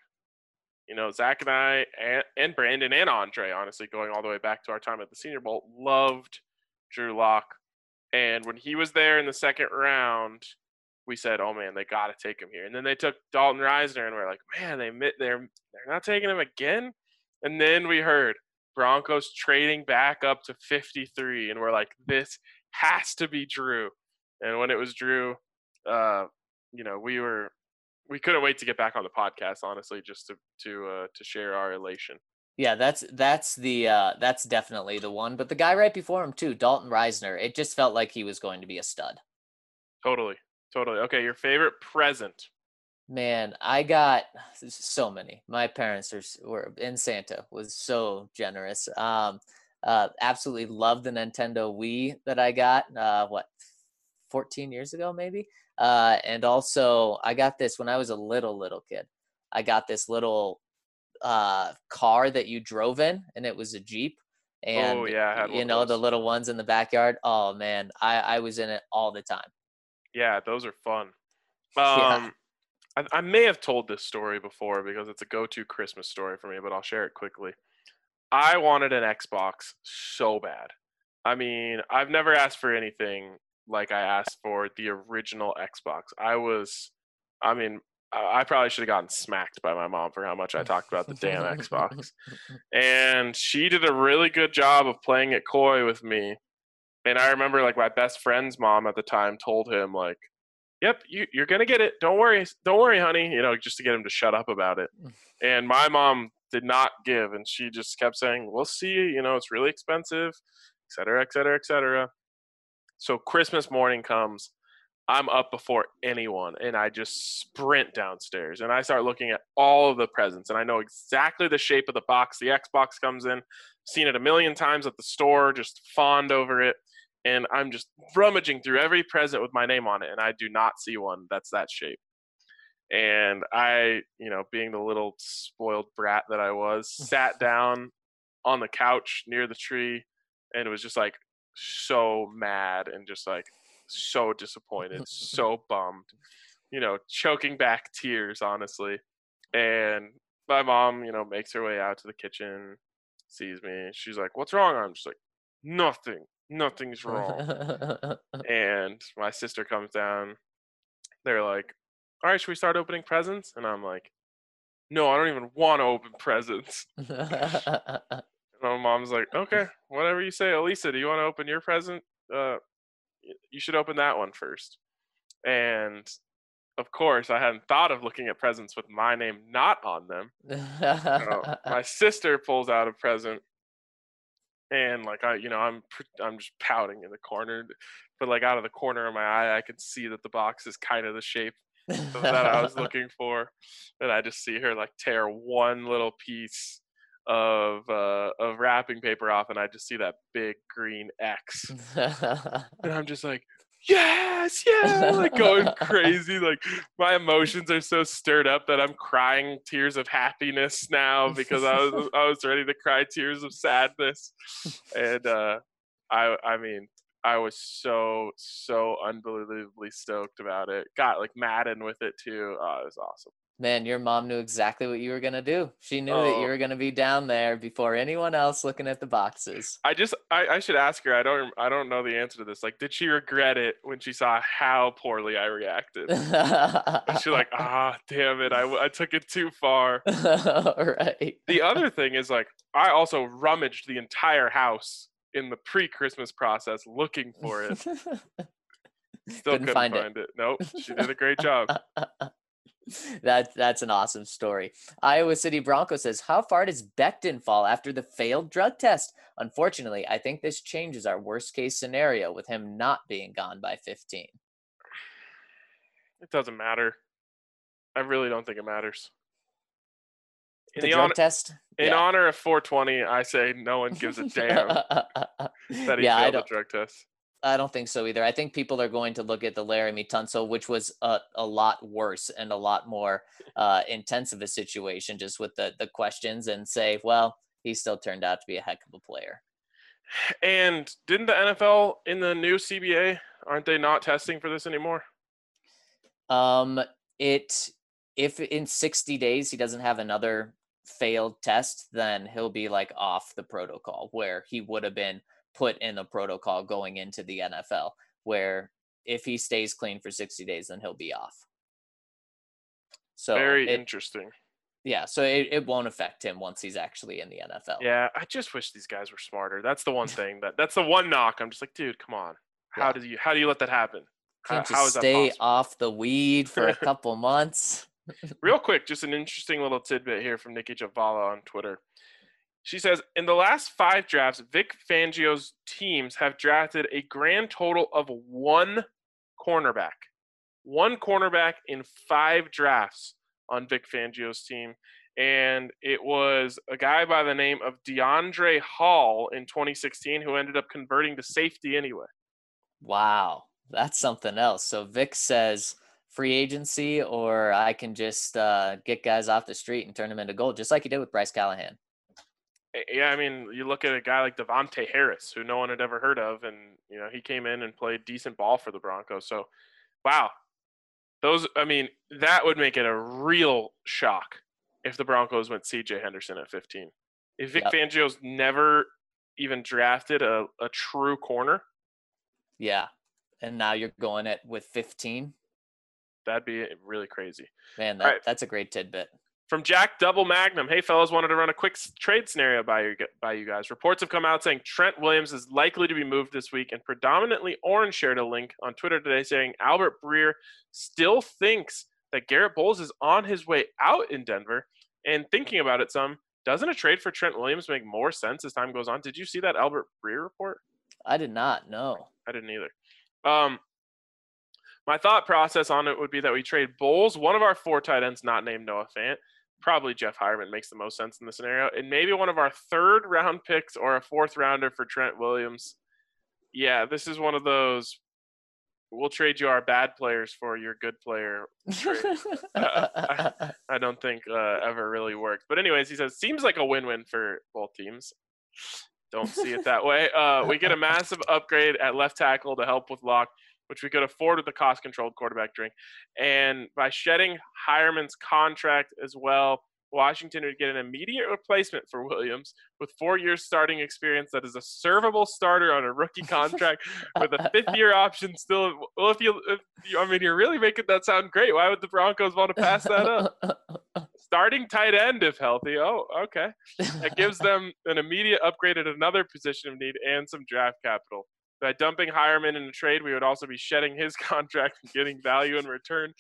You know, Zach and I and, and Brandon and Andre, honestly, going all the way back to our time at the Senior Bowl, loved Drew Lock. And when he was there in the second round, we said, "Oh man, they got to take him here." And then they took Dalton Risner, and we're like, "Man, they they're they're not taking him again." And then we heard Broncos trading back up to 53, and we're like, "This has to be Drew." And when it was Drew, uh, you know, we were we couldn't wait to get back on the podcast, honestly, just to to uh, to share our elation. Yeah, that's that's the uh that's definitely the one. But the guy right before him too, Dalton Risner, it just felt like he was going to be a stud. Totally, totally. Okay, your favorite present? Man, I got so many. My parents are were in Santa was so generous. Um, Uh, absolutely love the Nintendo Wii that I got. Uh, what, 14 years ago, maybe? Uh, and also, I got this when I was a little, little kid. I got this little uh, car that you drove in, and it was a Jeep. And, oh yeah, you know, the little ones in the backyard. Oh, man, I, I was in it all the time. Yeah, those are fun. Yeah. Um, I, I may have told this story before because it's a go-to Christmas story for me, but I'll share it quickly. I wanted an Xbox so bad. I mean, I've never asked for anything like I asked for the original Xbox. I was, I mean, I probably should have gotten smacked by my mom for how much I talked about the damn Xbox. And she did a really good job of playing it coy with me. And I remember like my best friend's mom at the time told him like, "Yep, you, you're gonna get it. Don't worry, don't worry, honey." You know, just to get him to shut up about it. And my mom did not give, and she just kept saying, "We'll see. You know, it's really expensive, et cetera, et cetera, et cetera." So Christmas morning comes. I'm up before anyone, and I just sprint downstairs and I start looking at all of the presents, and I know exactly the shape of the box the Xbox comes in. Seen it a million times at the store, just fawned over it, and I'm just rummaging through every present with my name on it, and I do not see one that's that shape. And I, you know, being the little spoiled brat that I was, sat down on the couch near the tree, and it was just like so mad and just like so disappointed, so bummed, you know, choking back tears, honestly. And my mom, you know, makes her way out to the kitchen, sees me. She's like, What's wrong? I'm just like, Nothing. Nothing's wrong. and my sister comes down. They're like, All right, should we start opening presents? And I'm like, No, I don't even want to open presents. And my mom's like, Okay, whatever you say. Elisa, do you want to open your present? Uh, you should open that one first. And of course, I hadn't thought of looking at presents with my name not on them. So my sister pulls out a present, and like I, you know, I'm I'm just pouting in the corner, but like out of the corner of my eye, I can see that the box is kind of the shape that I was looking for, and I just see her like tear one little piece of uh, of wrapping paper off, and I just see that big green X, and I'm just like. Yes, yeah, like going crazy. Like my emotions are so stirred up that I'm crying tears of happiness now because I was I was ready to cry tears of sadness. And uh I I mean I was so so unbelievably stoked about it. Got like Madden with it too. Oh, it was awesome. Man, your mom knew exactly what you were gonna do. She knew that Oh. you were gonna be down there before anyone else looking at the boxes. I just I, I should ask her. I don't I don't know the answer to this. Like, did she regret it when she saw how poorly I reacted? She's like, ah, damn it, I, I took it too far. right. the other thing is like I also rummaged the entire house in the pre-Christmas process looking for it. Still Couldn't couldn't, find find, it. it. Nope, she did a great job. that that's an awesome story. Iowa City Bronco says, "How far does Becton fall after the failed drug test? Unfortunately, I think this changes our worst case scenario with him not being gone by 15." It doesn't matter. I really don't think it matters. In The the drug honor, test. in Yeah. honor of 420, I say no one gives a damn that he yeah, failed the drug test. I don't think so either. I think people are going to look at the Laremy Tunsil, which was a, a lot worse and a lot more uh, intense of a situation, just with the the questions, and say, well, he still turned out to be a heck of a player. And didn't the NFL in the new CBA aren't they not testing for this anymore? Um, it if in 60 days he doesn't have another failed test, then he'll be like off the protocol where he would have been put in the protocol going into the NFL. Where if he stays clean for 60 days, then he'll be off. So Very it, interesting. yeah, so it, it won't affect him once he's actually in the NFL. Yeah, I just wish these guys were smarter. That's the one thing that that's the one knock. I'm just like, dude, come on. How Yeah. do you how do you let that happen? How- how is that stay off the weed for a couple months. Real quick, just an interesting little tidbit here from Nicki Jhabvala on Twitter. She says, in the last five drafts, Vic Fangio's teams have drafted a grand total of one cornerback. One cornerback in five drafts on Vic Fangio's team. and it was a guy by the name of Deiondre' Hall in 2016 who ended up converting to safety anyway. Wow, that's something else. So Vic says free agency, or I can just uh, get guys off the street and turn them into gold, just like he did with Bryce Callahan. Yeah, I mean, you look at a guy like Davontae Harris, who no one had ever heard of, and you know he came in and played decent ball for the Broncos. So, wow, those. I mean, that would make it a real shock if the Broncos went C.J. Henderson at 15. If Vic Yep. Fangio's never even drafted a, a true corner, Yeah, and now you're going it with 15. that'd be really crazy. Man, that, Alright. that's a great tidbit. From Jack Double Magnum, hey fellas, wanted to run a quick trade scenario by you, by you guys. Reports have come out saying Trent Williams is likely to be moved this week, and predominantly Orange shared a link on Twitter today saying Albert Breer still thinks that Garett Bolles is on his way out in Denver. And thinking about it some, doesn't a trade for Trent Williams make more sense as time goes on? Did you see that Albert Breer report? I did not No, I didn't either. Um, my thought process on it would be that we trade Bolles, one of our four tight ends, not named Noah Fant. Probably Jeff Heuerman makes the most sense in this scenario, and maybe one of our third round picks or a fourth rounder for Trent Williams. Yeah, this is one of those. We'll trade you our bad players for your good player. trade. I don't think uh, ever really worked. But anyways, he says seems like a win-win for both teams. Don't see it that way. Uh, we get a massive upgrade at left tackle to help with lock, which we could afford with the cost-controlled quarterback drink. And by shedding Heuerman's contract as well, Washington would get an immediate replacement for Williams with four years starting experience that is a servable starter on a rookie contract with a fifth year option still. Well, if you, if you, I mean, you're really making that sound great. Why would the Broncos want to pass that up? Starting tight end if healthy. Oh, okay. That gives them an immediate upgrade at another position of need and some draft capital. By dumping Heuerman in a trade, we would also be shedding his contract and getting value in return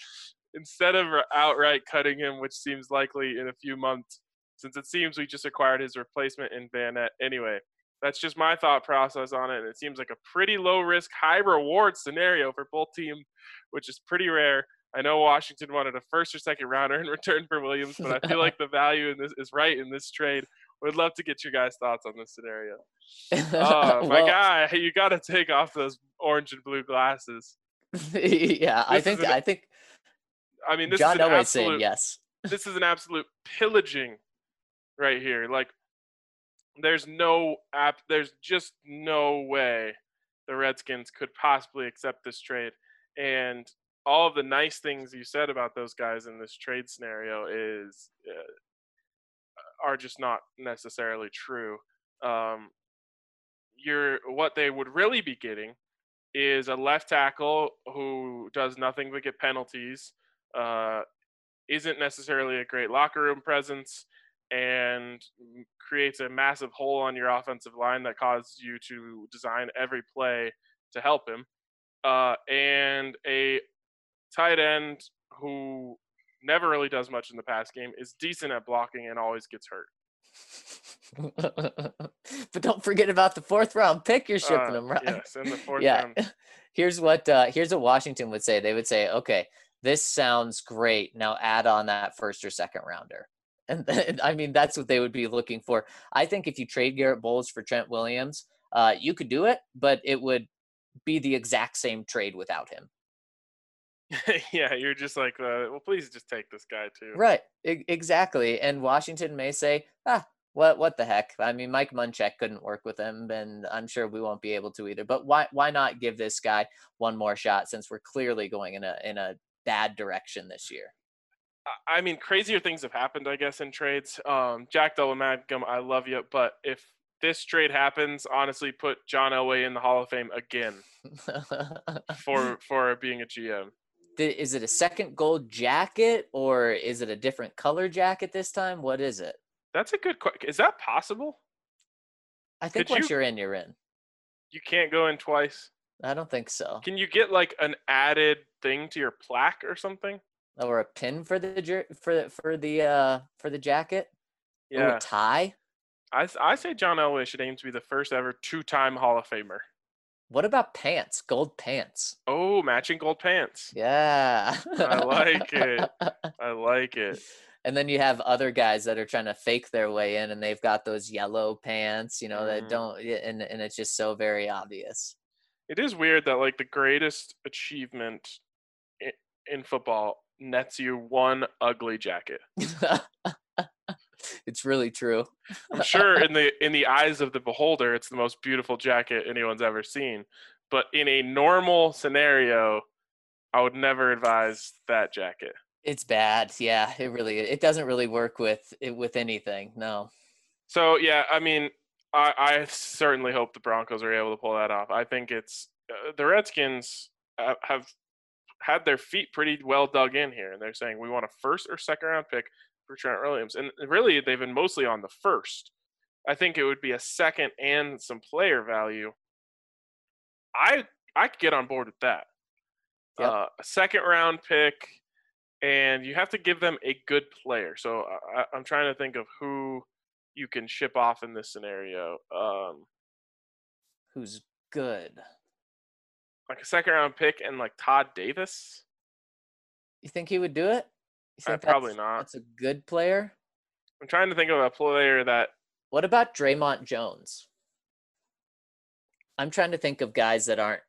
instead of outright cutting him, which seems likely in a few months, since it seems we just acquired his replacement in Vannett anyway. That's just my thought process on it, and it seems like a pretty low risk, high reward scenario for both teams, which is pretty rare. I know Washington wanted a first or second rounder in return for Williams, but I feel like the value in this is right in this trade. Would love to get your guys' thoughts on this scenario. Oh, my Well, guy, you got to take off those orange and blue glasses. yeah, I think an- I think I mean, this John is an Elway's saying yes. this is an absolute pillaging right here. Like there's no app there's just no way the Redskins could possibly accept this trade. And all of the nice things you said about those guys in this trade scenario is uh, are just not necessarily true. Um, you're what they would really be getting is a left tackle who does nothing but get penalties. Uh, isn't necessarily a great locker room presence and creates a massive hole on your offensive line that causes you to design every play to help him. Uh, and a tight end who never really does much in the pass game is decent at blocking and always gets hurt. but don't forget about the fourth round pick you're shipping Uh, them, right? Yes, in the fourth yeah. round. Here's what uh, here's what Washington would say. They would say, okay, this sounds great. Now add on that first or second rounder. And then, I mean, that's what they would be looking for. I think if you trade Garett Bolles for Trent Williams, uh, you could do it, but it would be the exact same trade without him. yeah, you're just like, uh, well, please just take this guy too. Right. e- exactly. And Washington may say, ah, what what the heck? I mean, Mike Munchak couldn't work with him, and I'm sure we won't be able to either. But why why not give this guy one more shot since we're clearly going in a in a bad direction this year? I- I mean, crazier things have happened, I guess, in trades. Um, Jack Delamadgum, I love you, but if this trade happens, honestly, put John Elway in the Hall of Fame again for for being a GM. Is it a second gold jacket or is it a different color jacket this time? What is it? That's a good question. Is that possible? I think Could once you- are in, you're in. You can't go in twice. I don't think so. Can you get like an added thing to your plaque or something? Or a pin for the for the- for the uh for the jacket? Or Yeah, a tie? I say John Elway should aim to be the first ever two-time Hall of Famer. What about pants? Gold pants. Oh, matching gold pants. Yeah. I like it. I like it. and then you have other guys that are trying to fake their way in, and they've got those yellow pants, you know, that Mhm. don't, and and it's just so very obvious. It is weird that like the greatest achievement in football nets you one ugly jacket. it's really true. I'm sure in the in the eyes of the beholder, it's the most beautiful jacket anyone's ever seen. But in a normal scenario, I would never advise that jacket. It's bad. Yeah, it really it doesn't really work with it with anything. No. So yeah, I mean, I, I certainly hope the Broncos are able to pull that off. I think it's uh, the Redskins uh, have had their feet pretty well dug in here, and they're saying we want a first or second round pick for Trent Williams, and really they've been mostly on the first. I think it would be a second and some player value. I I could get on board with that. Yep. Uh, a second round pick, and you have to give them a good player. So I, I'm trying to think of who you can ship off in this scenario. Um, Who's good? like a second round pick and like Todd Davis. You think he would do it? Uh, probably not. That's a good player. I'm trying to think of a player that What about Dre'Mont Jones? I'm trying to think of guys that aren't.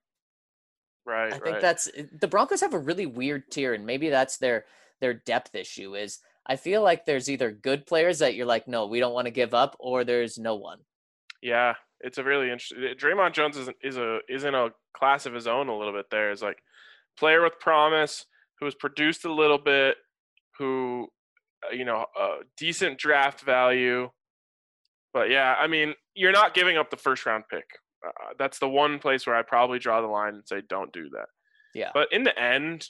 right. I think right. that's eh, the Broncos have a really weird tier, and maybe that's their their depth issue. Is I feel like there's either good players that you're like, no, we don't want to give up, or there's no one. Yeah, it's a really interesting. Dre'Mont Jones is is a is in a class of his own a little bit. There is like player with promise who has produced a little bit, who uh, you know uh, decent draft value. But yeah, I mean, you're not giving up the first round pick. Uh, that's the one place where I probably draw the line and say don't do that. Yeah. But in the end,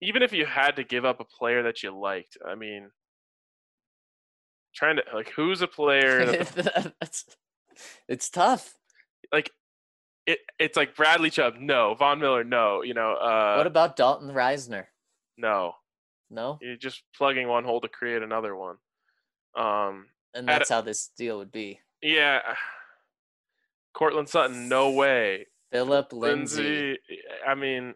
even if you had to give up a player that you liked, I mean, trying to like who's a player that the That's- it's tough. like it it's like Bradley Chubb, no. Von Miller, no. You know, uh what about Dalton Risner? no. No, You're just plugging one hole to create another one. Um and At- that's how this deal would be. yeah. Courtland Sutton, no way. Phillip Lindsay, Lindsay, I mean,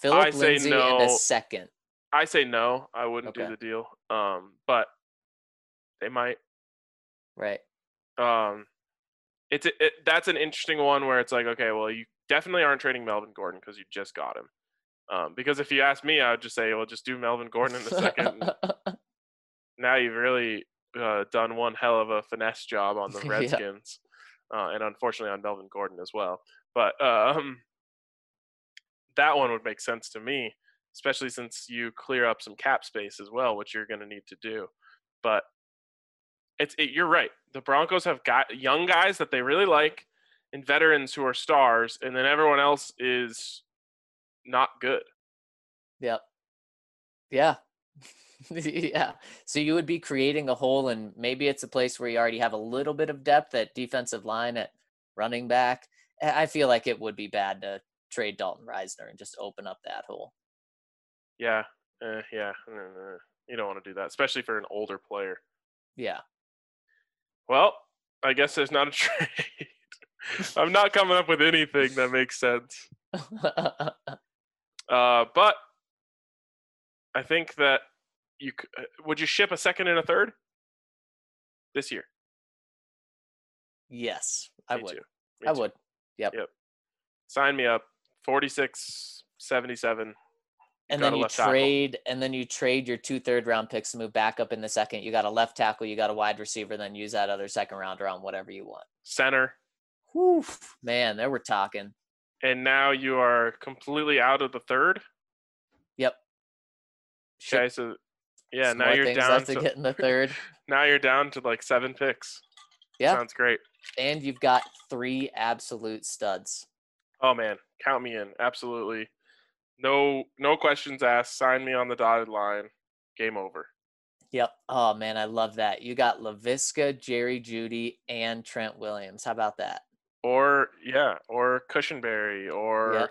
Phillip I say Lindsay, and a no. second. I say no. I wouldn't Okay. do the deal. Um, but they might. Right. Um, it's it, that's an interesting one where it's like, okay, well, you definitely aren't trading Melvin Gordon because you just got him. Um, because if you ask me, I would just say, well, just do Melvin Gordon in the second. now you've really uh, done one hell of a finesse job on the Yeah. Redskins, uh, and unfortunately on Melvin Gordon as well. But um, that one would make sense to me, especially since you clear up some cap space as well, which you're going to need to do. But it's it, you're right. The Broncos have got young guys that they really like, and veterans who are stars, and then everyone else is not good. Yep. Yeah. yeah. So you would be creating a hole, and maybe it's a place where you already have a little bit of depth at defensive line, at running back. I feel like it would be bad to trade Dalton Risner and just open up that hole. Yeah, uh, yeah. uh, You don't want to do that, especially for an older player. Yeah. Well, I guess there's not a trade. I'm not coming up with anything that makes sense. Uh, but I think that you uh, would you ship a second and a third this year? yes, I Me would. I too. would. Yep. Yep. Sign me up. 46, 77. And then you left tackle. trade, and then you trade your two third round picks to move back up in the second. You got a left tackle, you got a wide receiver, then use that other second rounder on whatever you want. Center. Whew, man, there we're talking. And now you are completely out of the third. Yep. Okay, so yeah, some now you're down to to get in the third. now you're down to like seven picks. Yeah. Sounds great. and you've got three absolute studs. Oh man, count me in. Absolutely. No no questions asked. Sign me on the dotted line. Game over. Yep. Oh man, I love that. You got Laviska, Jerry Jeudy, and Trent Williams. How about that? Or yeah, or Cushenberry or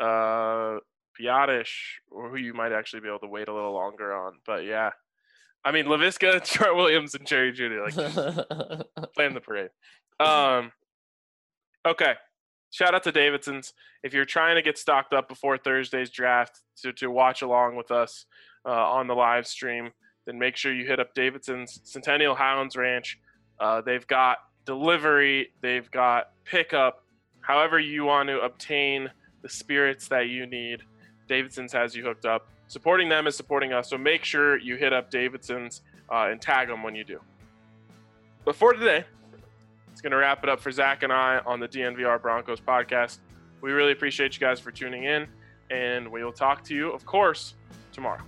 uh Biadasz, or who you might actually be able to wait a little longer on. But yeah. I mean Laviska, Trent Williams, and Jerry Jeudy, like playing the parade. Um okay. Shout out to Davidson's. If you're trying to get stocked up before Thursday's draft to, to watch along with us uh, on the live stream, then make sure you hit up Davidson's Centennial Highlands Ranch. Uh, they've got delivery, they've got pickup, however you want to obtain the spirits that you need. Davidson's has you hooked up. Supporting them is supporting us, so make sure you hit up Davidson's uh, and tag them when you do. But for today, it's going to wrap it up for Zach and I on the DNVR Broncos podcast. We really appreciate you guys for tuning in, and we will talk to you, of course, tomorrow.